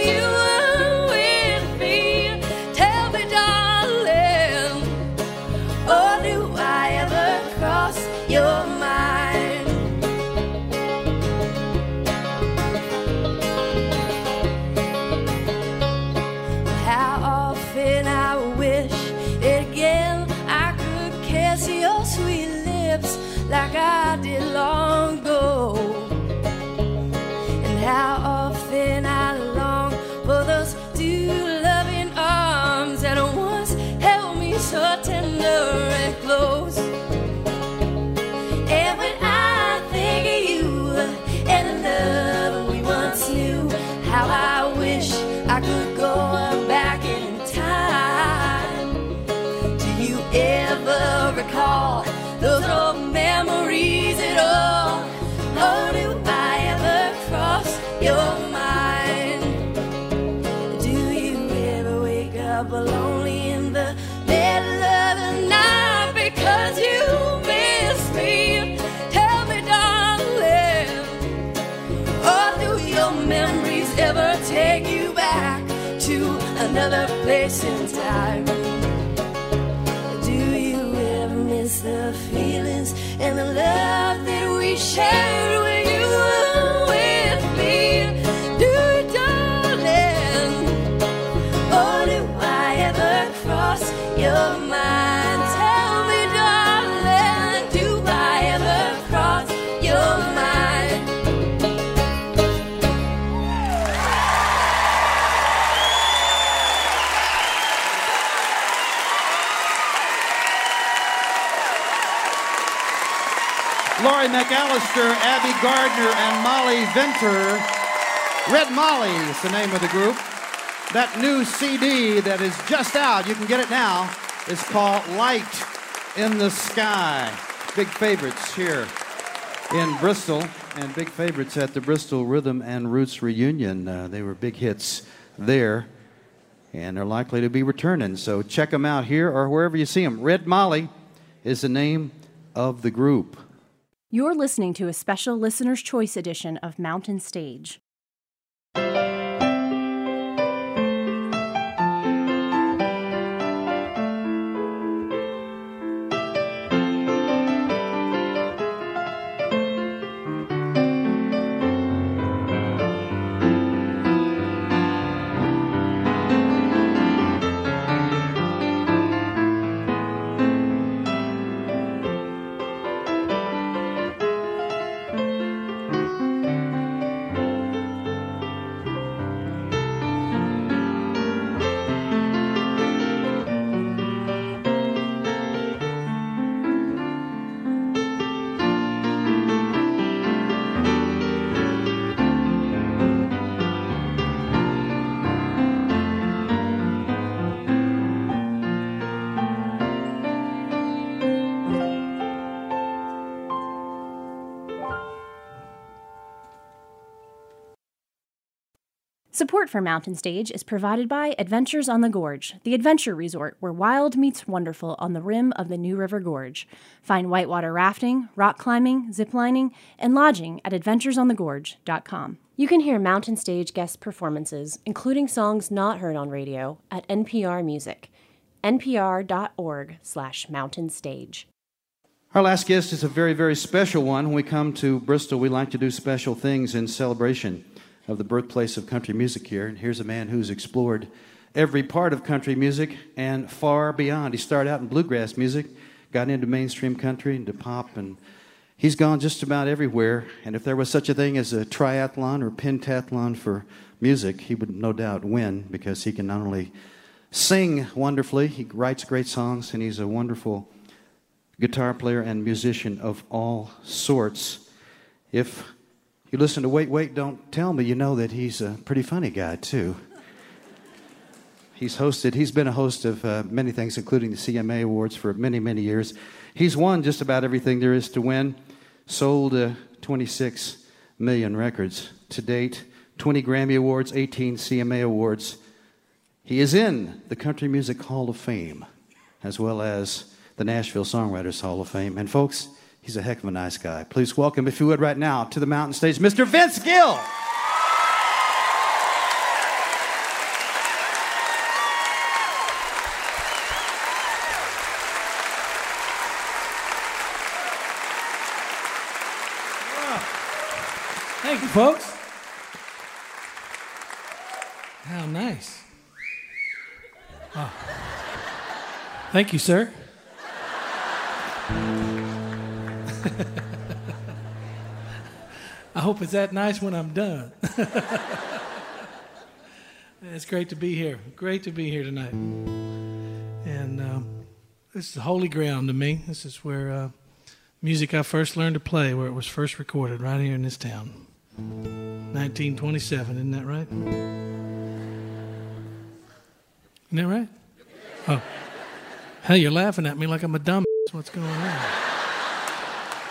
MacAllister, Abbie Gardner, and Molly Venter. Red Molly is the name of the group. That new CD that is just out, you can get it now, is called Light in the Sky. Big favorites here in Bristol, and big favorites at the Bristol Rhythm and Roots reunion. Uh, they were big hits there, and they're likely to be returning. So check them out here or wherever you see them. Red Molly is the name of the group. You're listening to a special Listener's Choice edition of Mountain Stage. Support for Mountain Stage is provided by Adventures on the Gorge, the adventure resort where wild meets wonderful on the rim of the New River Gorge. Find whitewater rafting, rock climbing, ziplining, and lodging at adventuresonthegorge.com. You can hear Mountain Stage guest performances, including songs not heard on radio, at NPR Music. npr.org slash mountainstage. Our last guest is a very, very special one. When we come to Bristol, we like to do special things in celebration of the birthplace of country music here. And here's a man who's explored every part of country music and far beyond. He started out in bluegrass music, got into mainstream country, into pop, and he's gone just about everywhere. And if there was such a thing as a triathlon or pentathlon for music, he would no doubt win because he can not only sing wonderfully, he writes great songs, and he's a wonderful guitar player and musician of all sorts. If you listen to Wait, Wait, Don't Tell Me, you know that he's a pretty funny guy, too. He's hosted, he's been a host of uh, many things, including the CMA Awards for many, many years. He's won just about everything there is to win, sold uh, 26 million records to date, 20 Grammy Awards, 18 CMA Awards. He is in the Country Music Hall of Fame, as well as the Nashville Songwriters Hall of Fame. And, folks, He's a heck of a nice guy. Please welcome, if you would, right now to the mountain stage, Mr. Vince Gill. Thank you, folks. How nice. Oh. Thank you, sir. I hope it's that nice when I'm done. it's great to be here. Great to be here tonight. And um, this is holy ground to me. This is where uh, music I first learned to play, where it was first recorded, right here in this town. 1927, isn't that right? Isn't that right? Oh. Hey, you're laughing at me like I'm a dumb. What's going on?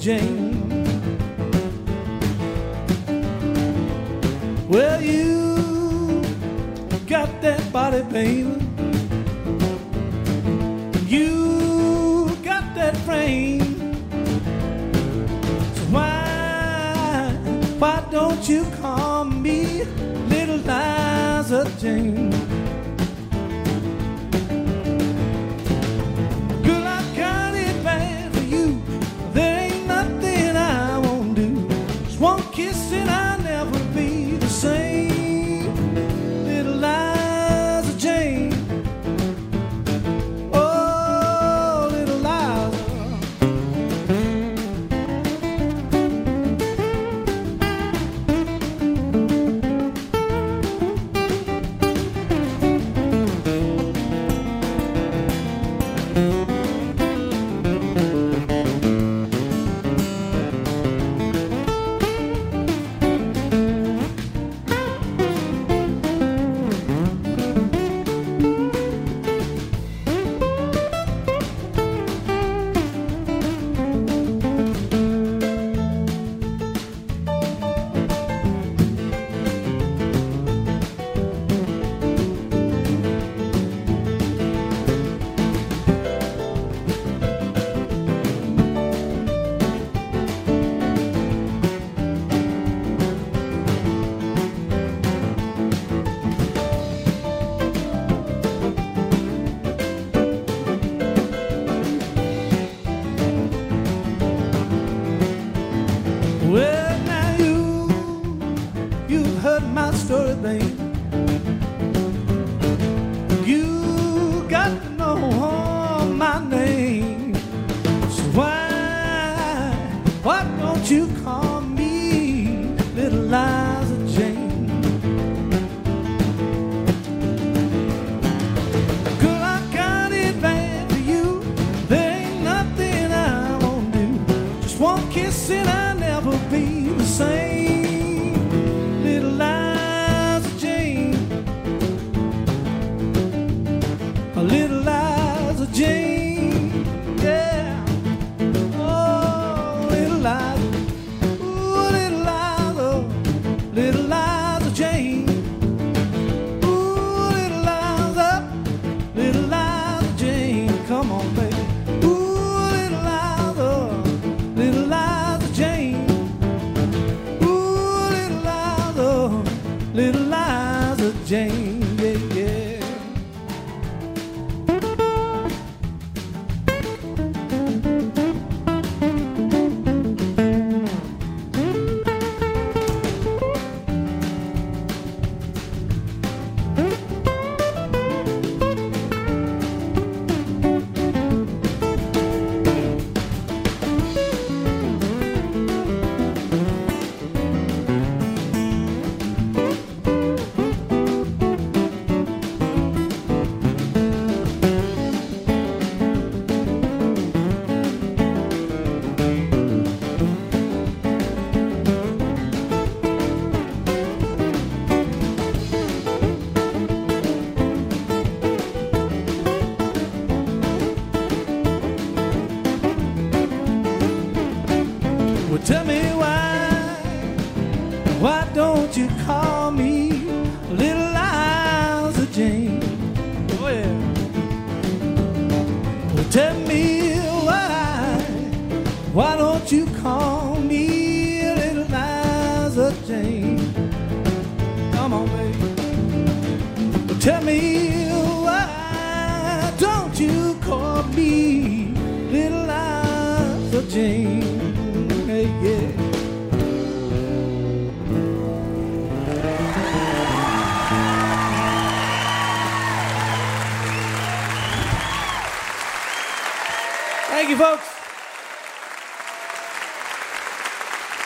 Jane? Well, you got that body, baby. Thank you, folks.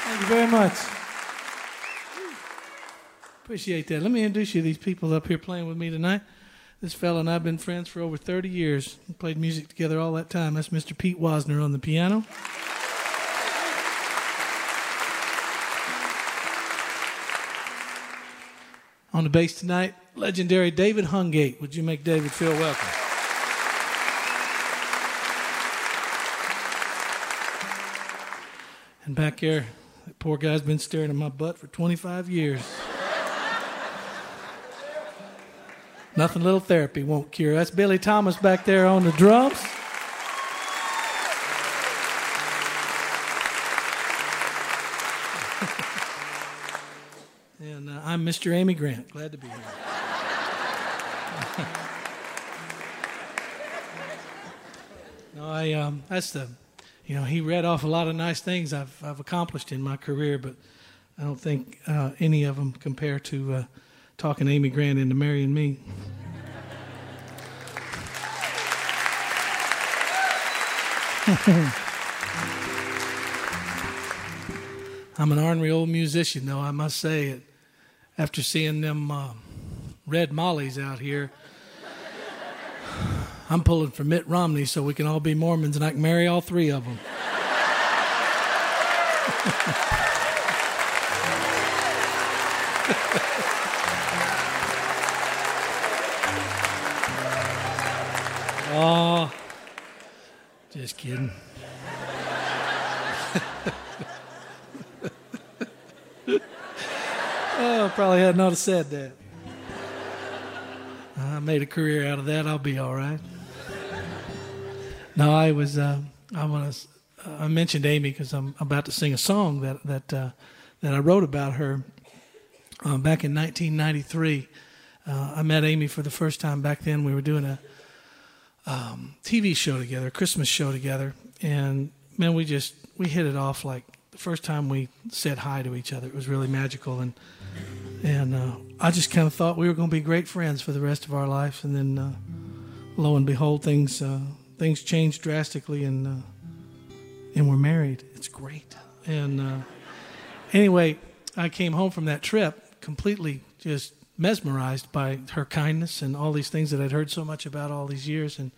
Thank you very much. Appreciate that. Let me introduce you to these people up here playing with me tonight. This fella and I have been friends for over 30 years. We played music together all that time. That's Mr. Pete Wasner on the piano. On the bass tonight, legendary David Hungate. Would you make David feel welcome? And back there, that poor guy's been staring at my butt for 25 years. Nothing little therapy won't cure. That's Billy Thomas back there on the drums. and uh, I'm Mr. Amy Grant. Glad to be here. no, I um, that's the you know, he read off a lot of nice things I've, I've accomplished in my career, but I don't think uh, any of them compare to uh, talking Amy Grant into marrying me. I'm an ornery old musician, though, I must say it. After seeing them uh, red mollies out here, I'm pulling for Mitt Romney so we can all be Mormons and I can marry all three of them. oh, just kidding. oh, probably had not said that. I made a career out of that. I'll be all right. No, I was. Uh, I want to. I mentioned Amy because I'm about to sing a song that that uh, that I wrote about her uh, back in 1993. Uh, I met Amy for the first time back then. We were doing a um, TV show together, a Christmas show together, and man, we just we hit it off like the first time we said hi to each other. It was really magical, and and uh, I just kind of thought we were going to be great friends for the rest of our life, and then lo and behold, things things changed drastically, and uh, and we're married. It's great. And uh, anyway, I came home from that trip completely just mesmerized by her kindness and all these things that I'd heard so much about all these years. And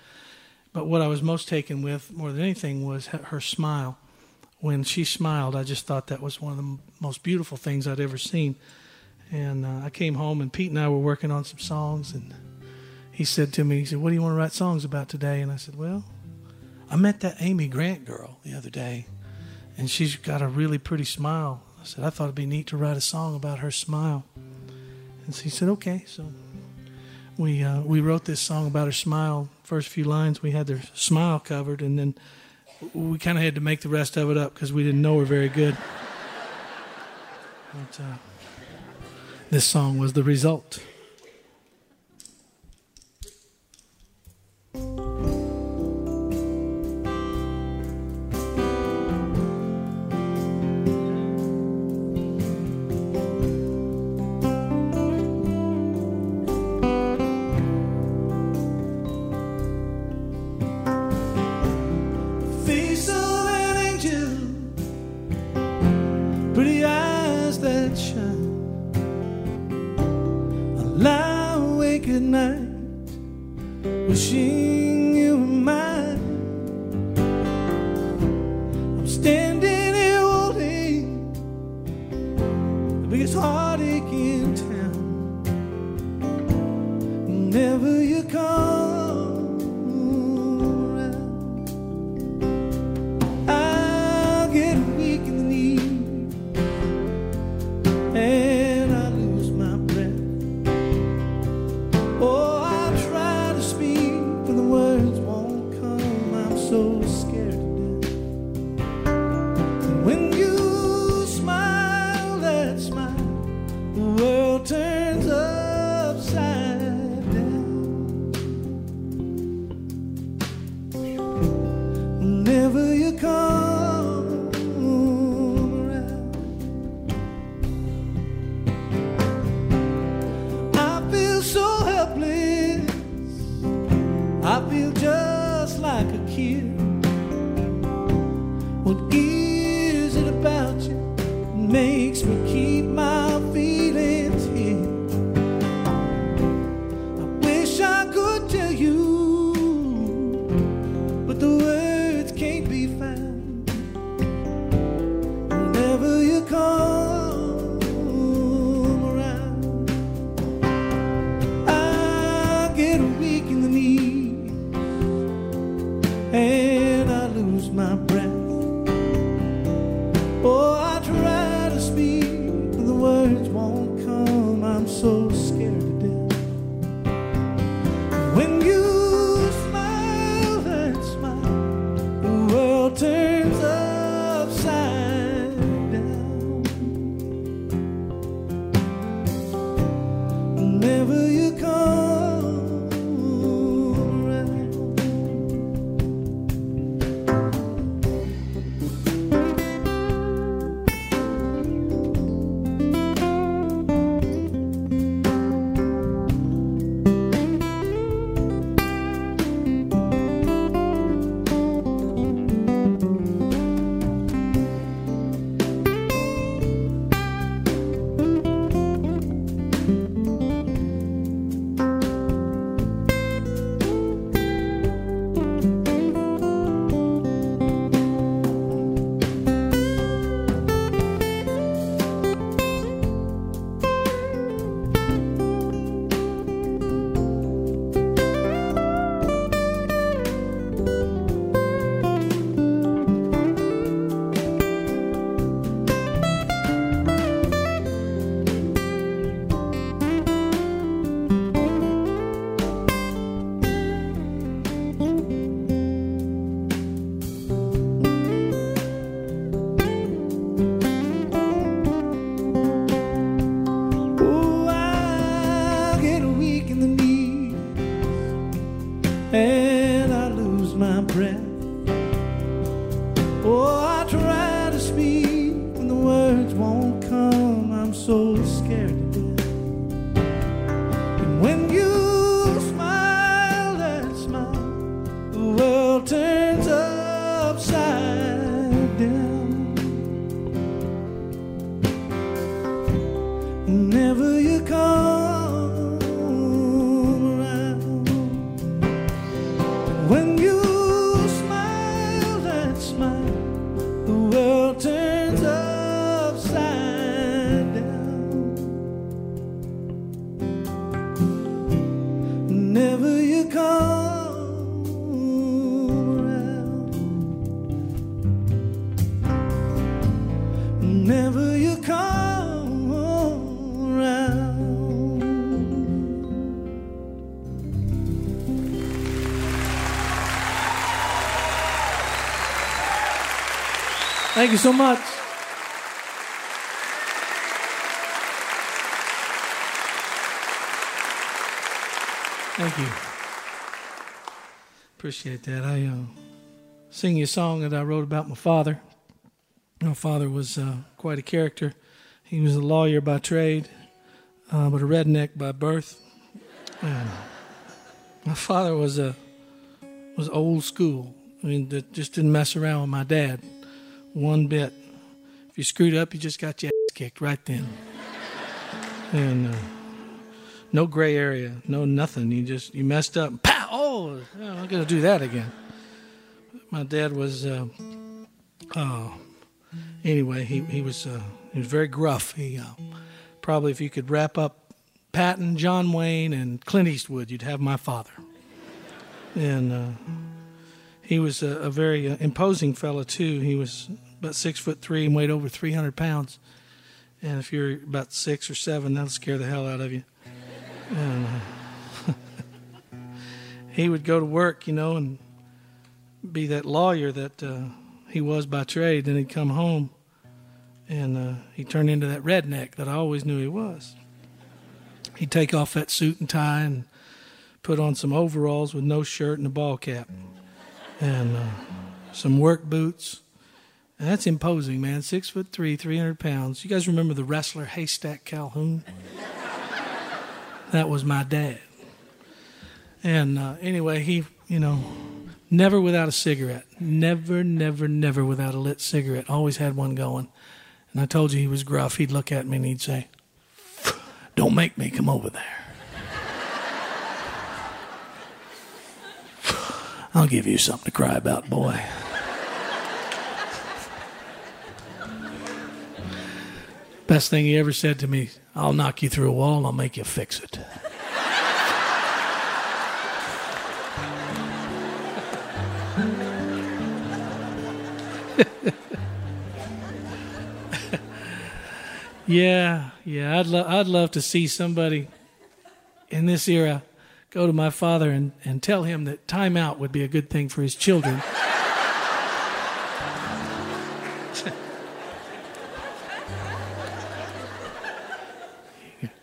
but what I was most taken with more than anything was her smile. When she smiled, I just thought that was one of the most beautiful things I'd ever seen. And uh, I came home, and Pete and I were working on some songs, and he said to me, he said, What do you want to write songs about today? And I said, Well, I met that Amy Grant girl the other day, and she's got a really pretty smile. I said, I thought it'd be neat to write a song about her smile. And so he said, Okay. So we, uh, we wrote this song about her smile. First few lines, we had their smile covered, and then we kind of had to make the rest of it up because we didn't know we're very good. But uh, this song was the result. Thank you so much. Thank you. Appreciate that. I uh, sing you a song that I wrote about my father. My father was uh, quite a character. He was a lawyer by trade, uh, but a redneck by birth. And my father was a was old school. I mean, that just didn't mess around with my dad one bit. If you screwed up, you just got your ass kicked right then. and uh, no gray area, no nothing. You just you messed up. Pow! Oh, I'm not gonna do that again. My dad was. Uh, uh, anyway, he he was uh, he was very gruff. He uh, probably if you could wrap up Patton, John Wayne, and Clint Eastwood, you'd have my father. And uh, he was a, a very uh, imposing fellow too. He was about six foot three and weighed over three hundred pounds. And if you're about six or seven, that'll scare the hell out of you. And uh, he would go to work, you know, and be that lawyer that uh, he was by trade. Then he'd come home, and uh, he turned into that redneck that I always knew he was. He'd take off that suit and tie and put on some overalls with no shirt and a ball cap, and uh, some work boots. And that's imposing, man. Six foot three, 300 pounds. You guys remember the wrestler Haystack Calhoun? that was my dad. And uh, anyway, he, you know, Never without a cigarette. Never, never, never without a lit cigarette. Always had one going. And I told you he was gruff. He'd look at me and he'd say, Don't make me come over there. I'll give you something to cry about, boy. Best thing he ever said to me, I'll knock you through a wall and I'll make you fix it. yeah, yeah, I'd, lo- I'd love to see somebody in this era go to my father and, and tell him that time out would be a good thing for his children.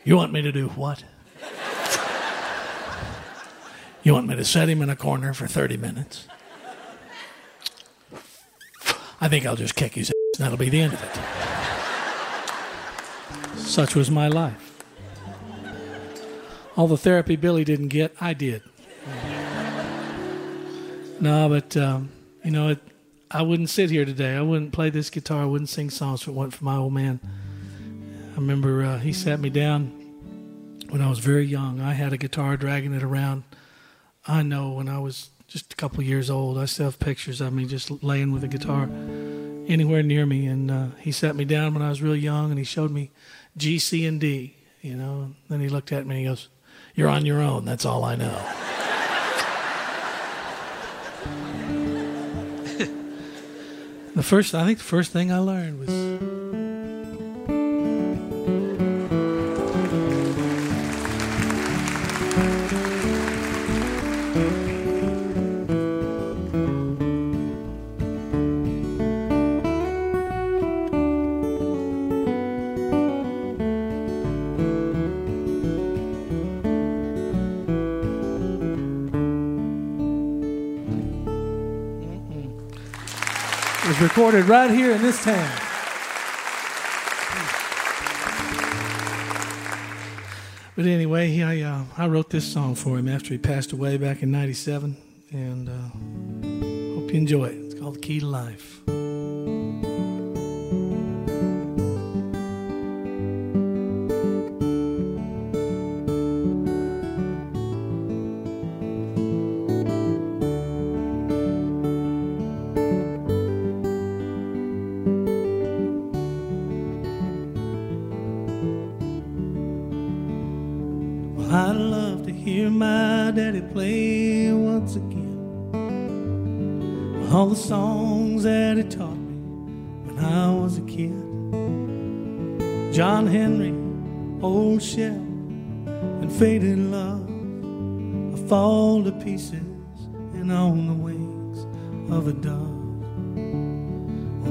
you want me to do what? You want me to set him in a corner for 30 minutes? I think I'll just kick his ass. and That'll be the end of it. Such was my life. All the therapy Billy didn't get, I did. No, but um, you know, it, I wouldn't sit here today. I wouldn't play this guitar. I wouldn't sing songs if it wasn't for my old man. I remember uh, he sat me down when I was very young. I had a guitar, dragging it around. I know when I was just a couple years old. I still have pictures of me just laying with a guitar anywhere near me. And uh, he sat me down when I was real young, and he showed me G, C, and D. You know. And Then he looked at me and he goes, "You're on your own. That's all I know." the first, I think, the first thing I learned was. Recorded right here in this town. But anyway, he, I, uh, I wrote this song for him after he passed away back in 97. And uh, hope you enjoy it. It's called The Key to Life.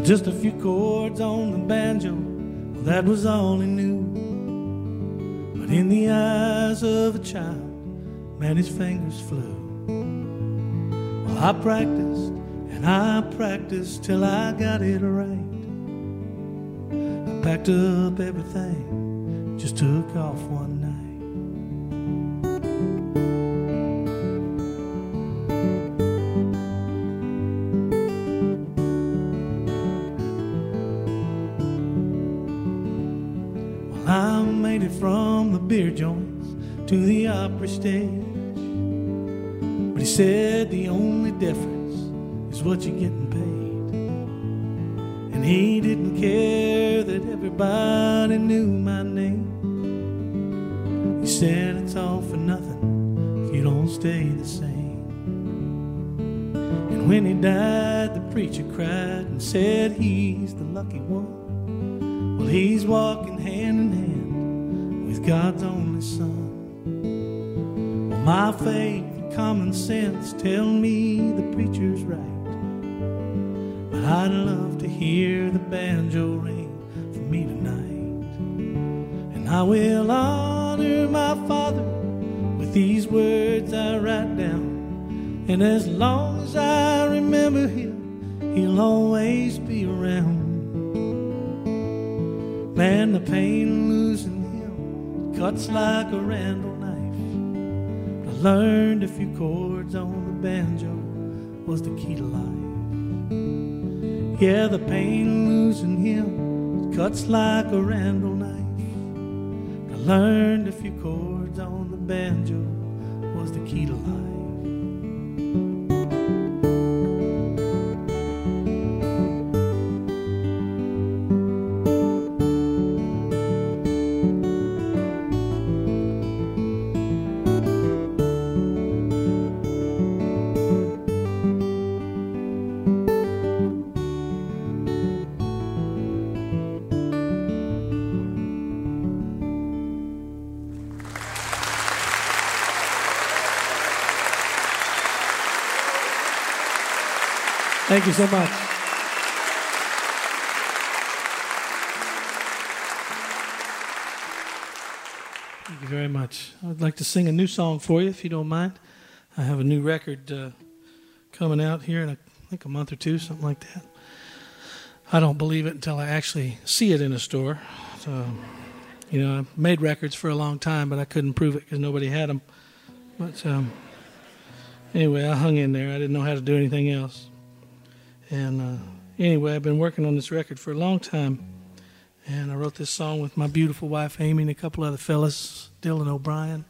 Just a few chords on the banjo, well, that was all he knew. But in the eyes of a child, man, his fingers flew. Well, I practiced and I practiced till I got it right. I packed up everything, just took off one night. From the beer joints to the opera stage. But he said the only difference is what you're getting paid. And he didn't care that everybody knew my name. He said it's all for nothing if you don't stay the same. And when he died, the preacher cried and said he's the lucky one. Well, he's walking hand God's only son. My faith and common sense tell me the preacher's right. But I'd love to hear the banjo ring for me tonight. And I will honor my father with these words I write down. And as long as I remember him, he'll always be around. Man, the pain of losing cuts like a Randall knife. I learned a few chords on the banjo was the key to life. Yeah, the pain losing him cuts like a Randall knife. I learned a few chords on the banjo was the key to life. Thank you so much. Thank you very much. I'd like to sing a new song for you, if you don't mind. I have a new record uh, coming out here in, a, I think, a month or two, something like that. I don't believe it until I actually see it in a store. So, you know, I made records for a long time, but I couldn't prove it because nobody had them. But um, anyway, I hung in there. I didn't know how to do anything else. And uh, anyway, I've been working on this record for a long time. And I wrote this song with my beautiful wife Amy and a couple other fellas, Dillon O'Brian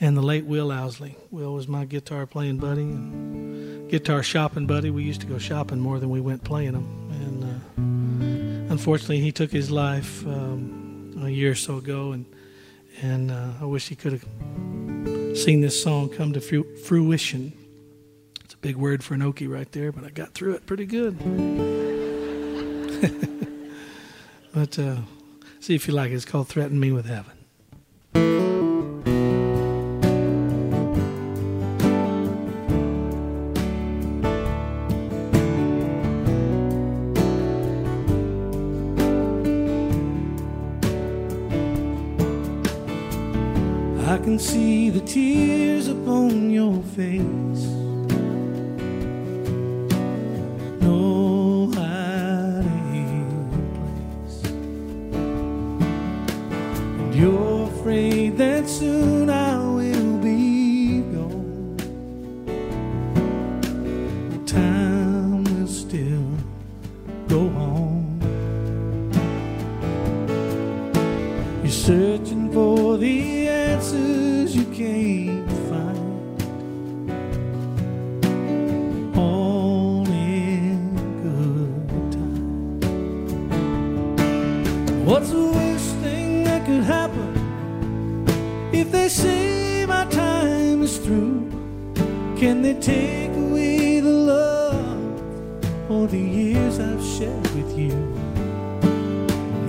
and the late Will Owsley. Will was my guitar playing buddy and guitar shopping buddy. We used to go shopping more than we went playing them. And uh, unfortunately, he took his life um, a year or so ago, and and uh, I wish he could have seen this song come to fruition Big word for an Okie right there, but I got through it pretty good. but uh, see if you like it. It's called Threaten Me with Heaven. I can see the tears upon your face. Or the years I've shared with you?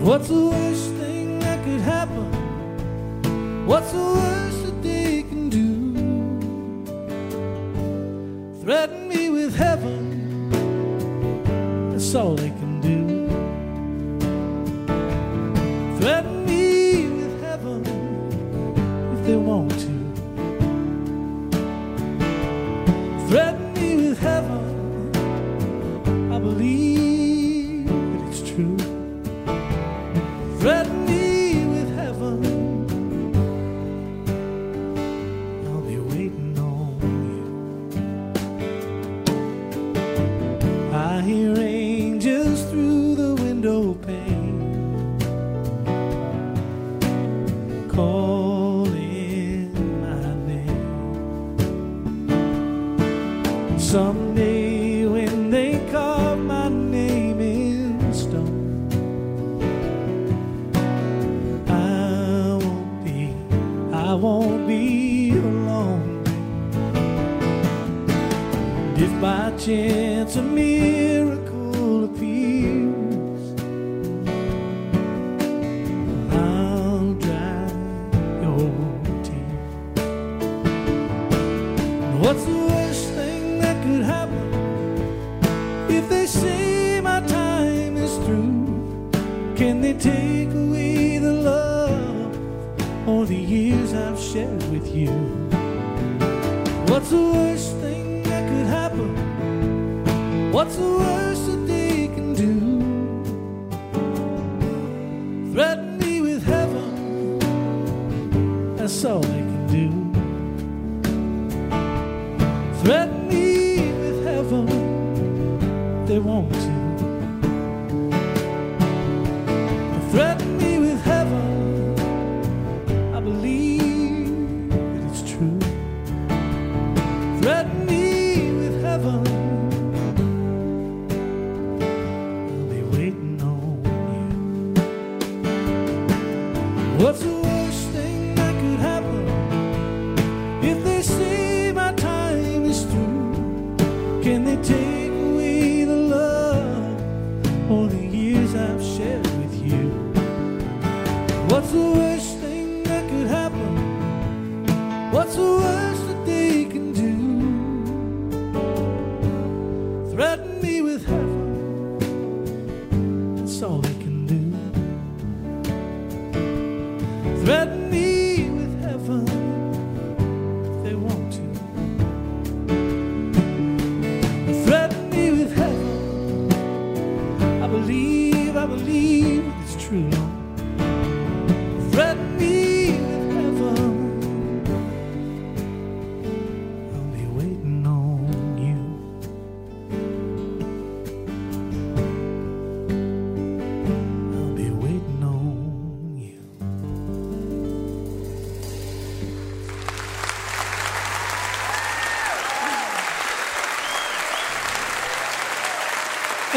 What's the worst thing that could happen? What's the worst that they can do? Threaten me with heaven, that's all they can do. Threaten me with heaven if they. Threaten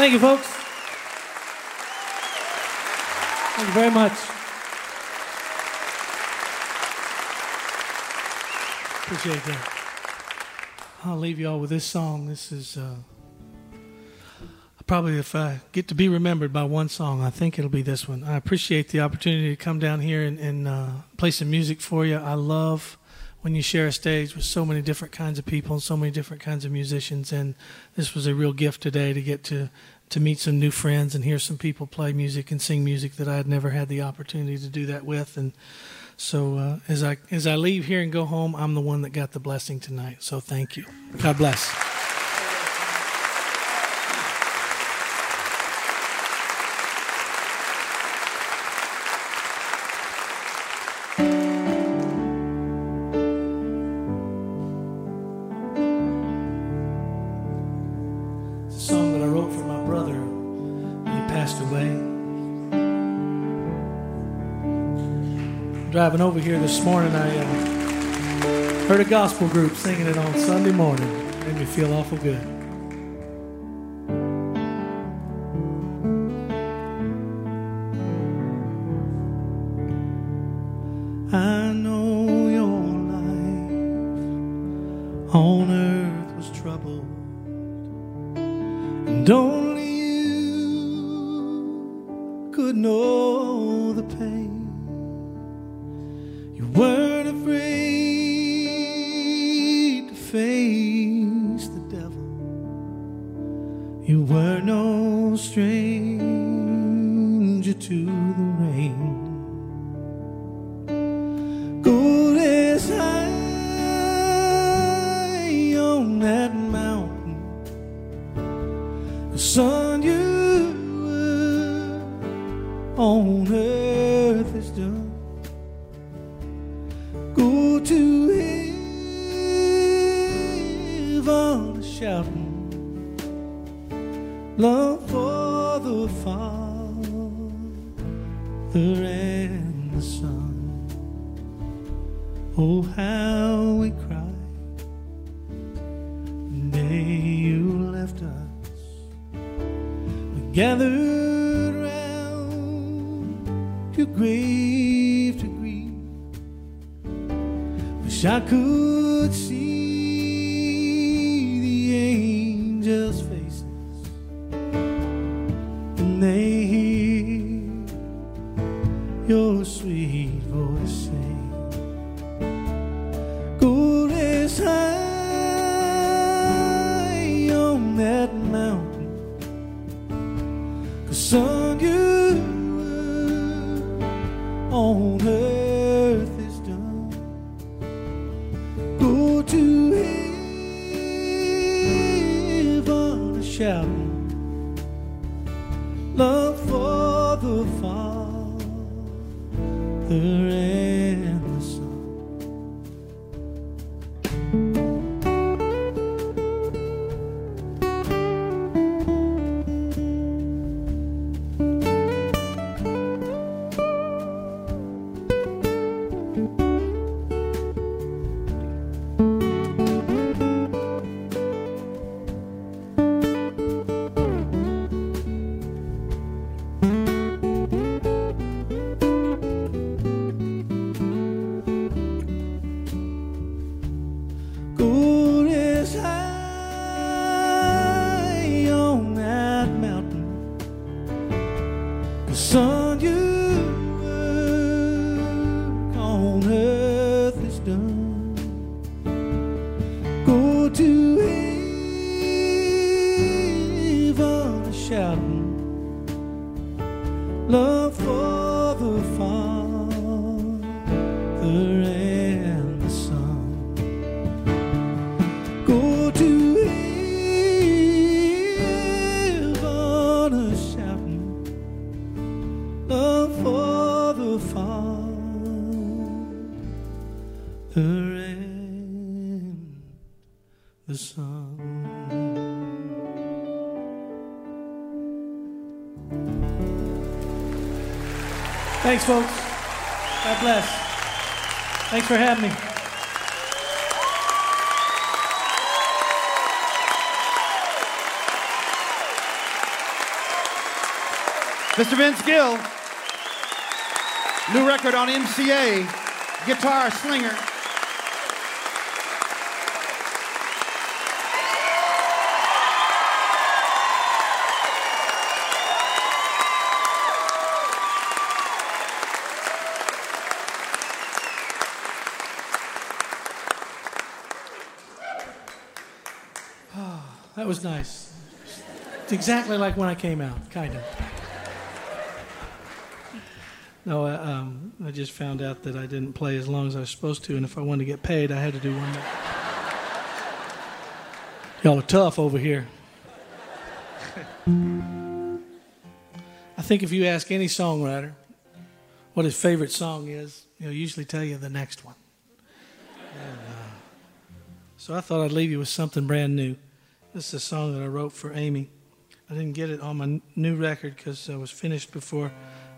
Thank you, folks. Thank you very much. Appreciate that. I'll leave you all with this song. This is uh, probably if I get to be remembered by one song, I think it'll be this one. I appreciate the opportunity to come down here and, and uh, play some music for you. I love when you share a stage with so many different kinds of people and so many different kinds of musicians. And this was a real gift today to get to to meet some new friends and hear some people play music and sing music that I had never had the opportunity to do that with. And so uh, as I as I leave here and go home, I'm the one that got the blessing tonight. So thank you. God bless. Here this morning, I uh, heard a gospel group singing it on Sunday morning. Made me feel awful good. Thanks, folks. God bless. Thanks for having me. Mr. Vince Gill, new record on MCA, Guitar Slinger. That was nice. It's exactly like when I came out, kind of. No, uh, um, I just found out that I didn't play as long as I was supposed to, and if I wanted to get paid, I had to do one more. Y'all are tough over here. I think if you ask any songwriter what his favorite song is, he'll usually tell you the next one. And, uh, so I thought I'd leave you with something brand new. This is a song that I wrote for Amy. I didn't get it on my new record because I was finished before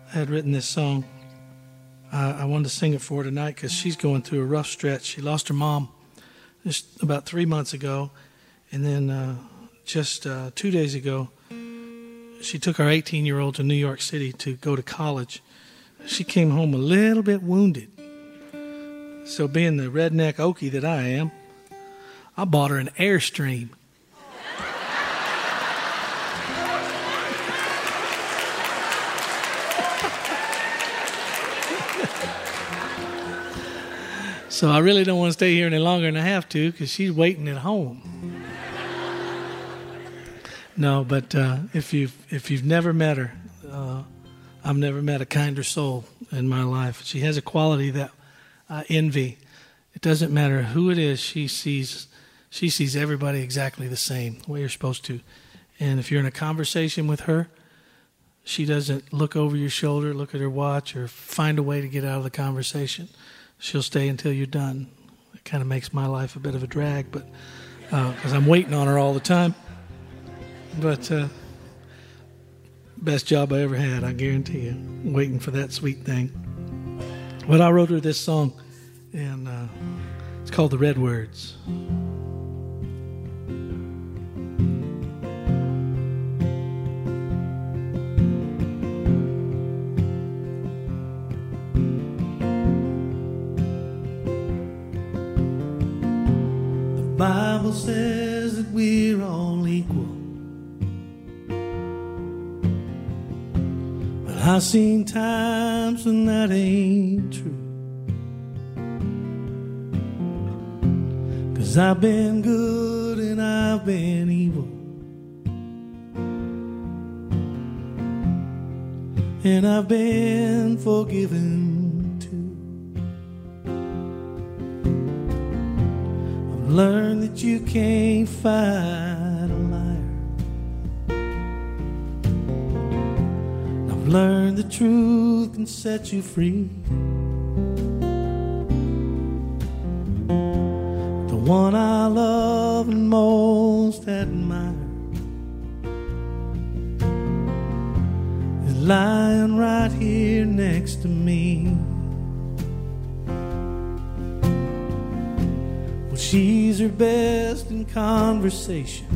I had written this song. Uh, I wanted to sing it for her tonight because she's going through a rough stretch. She lost her mom just about three months ago, and then uh, just uh, two days ago, she took our 18 year old to New York City to go to college. She came home a little bit wounded. So, being the redneck Okie that I am, I bought her an Airstream. So I really don't want to stay here any longer than I have to because she's waiting at home. No, but uh, if you've if you've never met her, uh, I've never met a kinder soul in my life. She has a quality that I envy. It doesn't matter who it is; she sees she sees everybody exactly the same, the way you're supposed to. And if you're in a conversation with her, she doesn't look over your shoulder, look at her watch, or find a way to get out of the conversation. She'll stay until you're done. It kind of makes my life a bit of a drag, but because I'm waiting on her all the time. But uh, best job I ever had, I guarantee you. Waiting for that sweet thing. But I wrote her this song, and uh, it's called "The Red Words." Bible says that we're all equal. But I've seen times when that ain't true. Cause I've been good and I've been evil. And I've been forgiven I've learned that you can't fight a liar. I've learned the truth can set you free. The one I love and most admire is lying right here next to me. She's her best in conversation.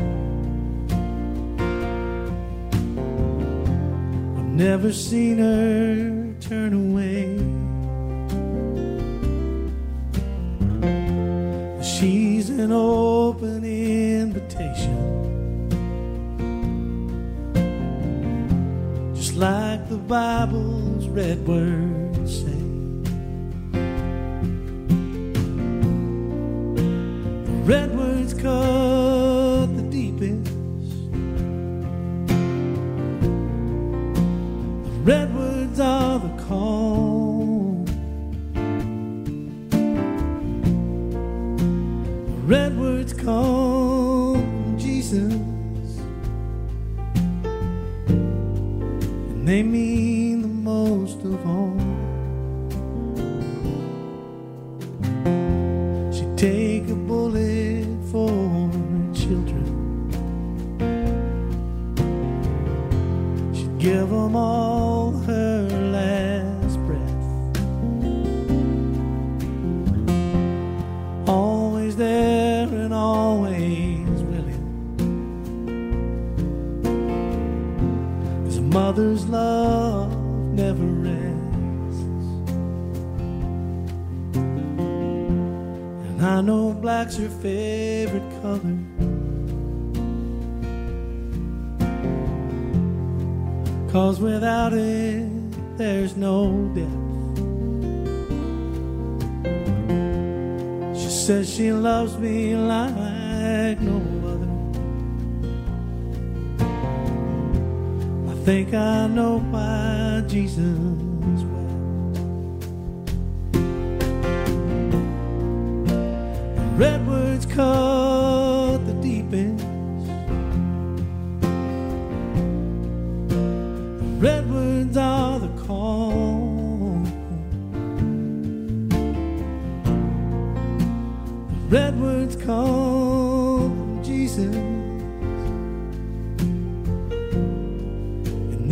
I've never seen her turn away. She's an open invitation. Just like the Bible's red words The red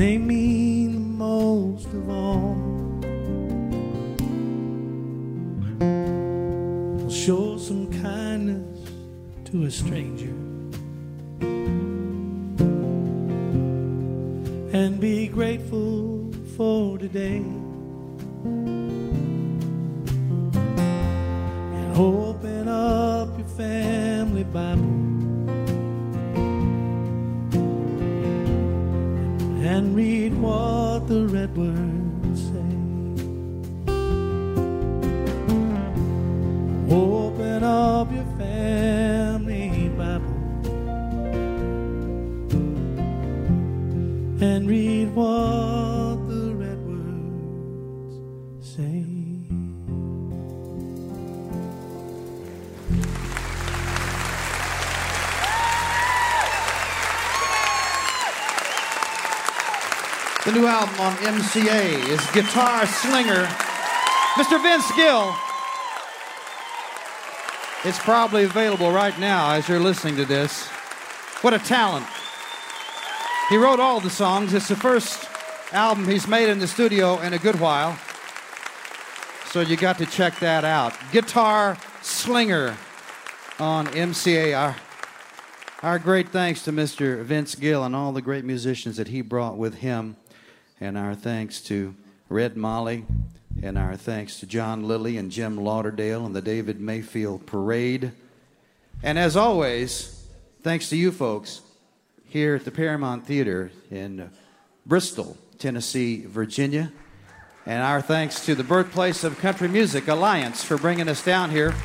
they mean the most of all. Show some kindness to a stranger and be grateful for today. Album on MCA is Guitar Slinger. Mr. Vince Gill. It's probably available right now as you're listening to this. What a talent. He wrote all the songs. It's the first album he's made in the studio in a good while. So you got to check that out. Guitar Slinger on MCA. Our, our great thanks to Mr. Vince Gill and all the great musicians that he brought with him. And our thanks to Red Molly. And our thanks to John Lilly and Jim Lauderdale and the David Mayfield Parade. And as always, thanks to you folks here at the Paramount Theater in Bristol, Tennessee, Virginia. And our thanks to the birthplace of country music, Alliance, for bringing us down here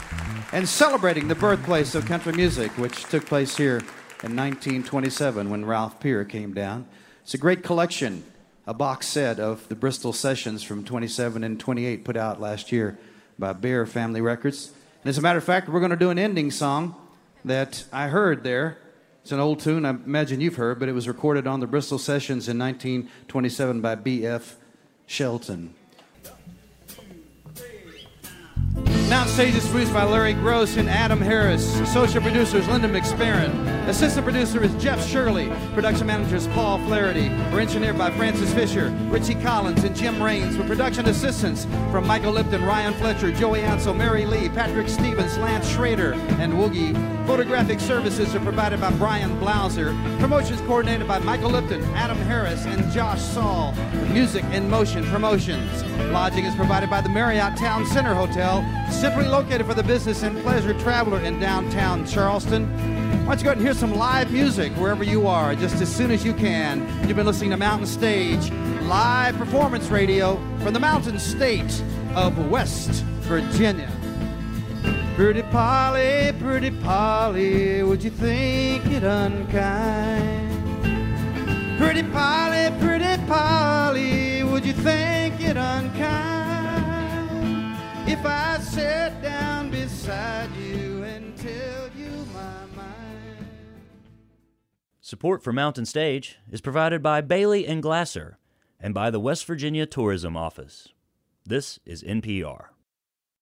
and celebrating the birthplace of country music, which took place here in 1927 when Ralph Peer came down. It's a great collection, a box set of the Bristol sessions from 27 and 28 put out last year by Bear Family Records. And as a matter of fact, we're going to do an ending song that I heard there. It's an old tune I imagine you've heard, but it was recorded on the Bristol sessions in 1927 by B.F. Shelton. Mountain Stage is produced by Larry Groce and Adam Harris. Associate producer is Linda McSparron. Assistant producer is Jeff Shirley. Production manager is Paul Flaherty. We're engineered by Francis Fisher, Richie Collins, and Jim Raines. With production assistance from Michael Lipton, Ryan Fletcher, Joey Ansel, Mary Lee, Patrick Stevens, Lance Schrader, and Woogie. Photographic services are provided by Brian Blauser. Promotions coordinated by Michael Lipton, Adam Harris, and Josh Saul. Music in Motion Promotions. Lodging is provided by the Marriott Town Center Hotel, simply located for the business and pleasure traveler in downtown Charleston. Why don't you go ahead and hear some live music wherever you are, just as soon as you can. You've been listening to Mountain Stage, live performance radio from the mountain state of West Virginia. Pretty Polly, pretty Polly, would you think it unkind? Pretty Polly, pretty Polly, would you think it unkind if I sat down beside you and tell you my mind? Support for Mountain Stage is provided by Bailey and Glasser and by the West Virginia Tourism Office. This is NPR.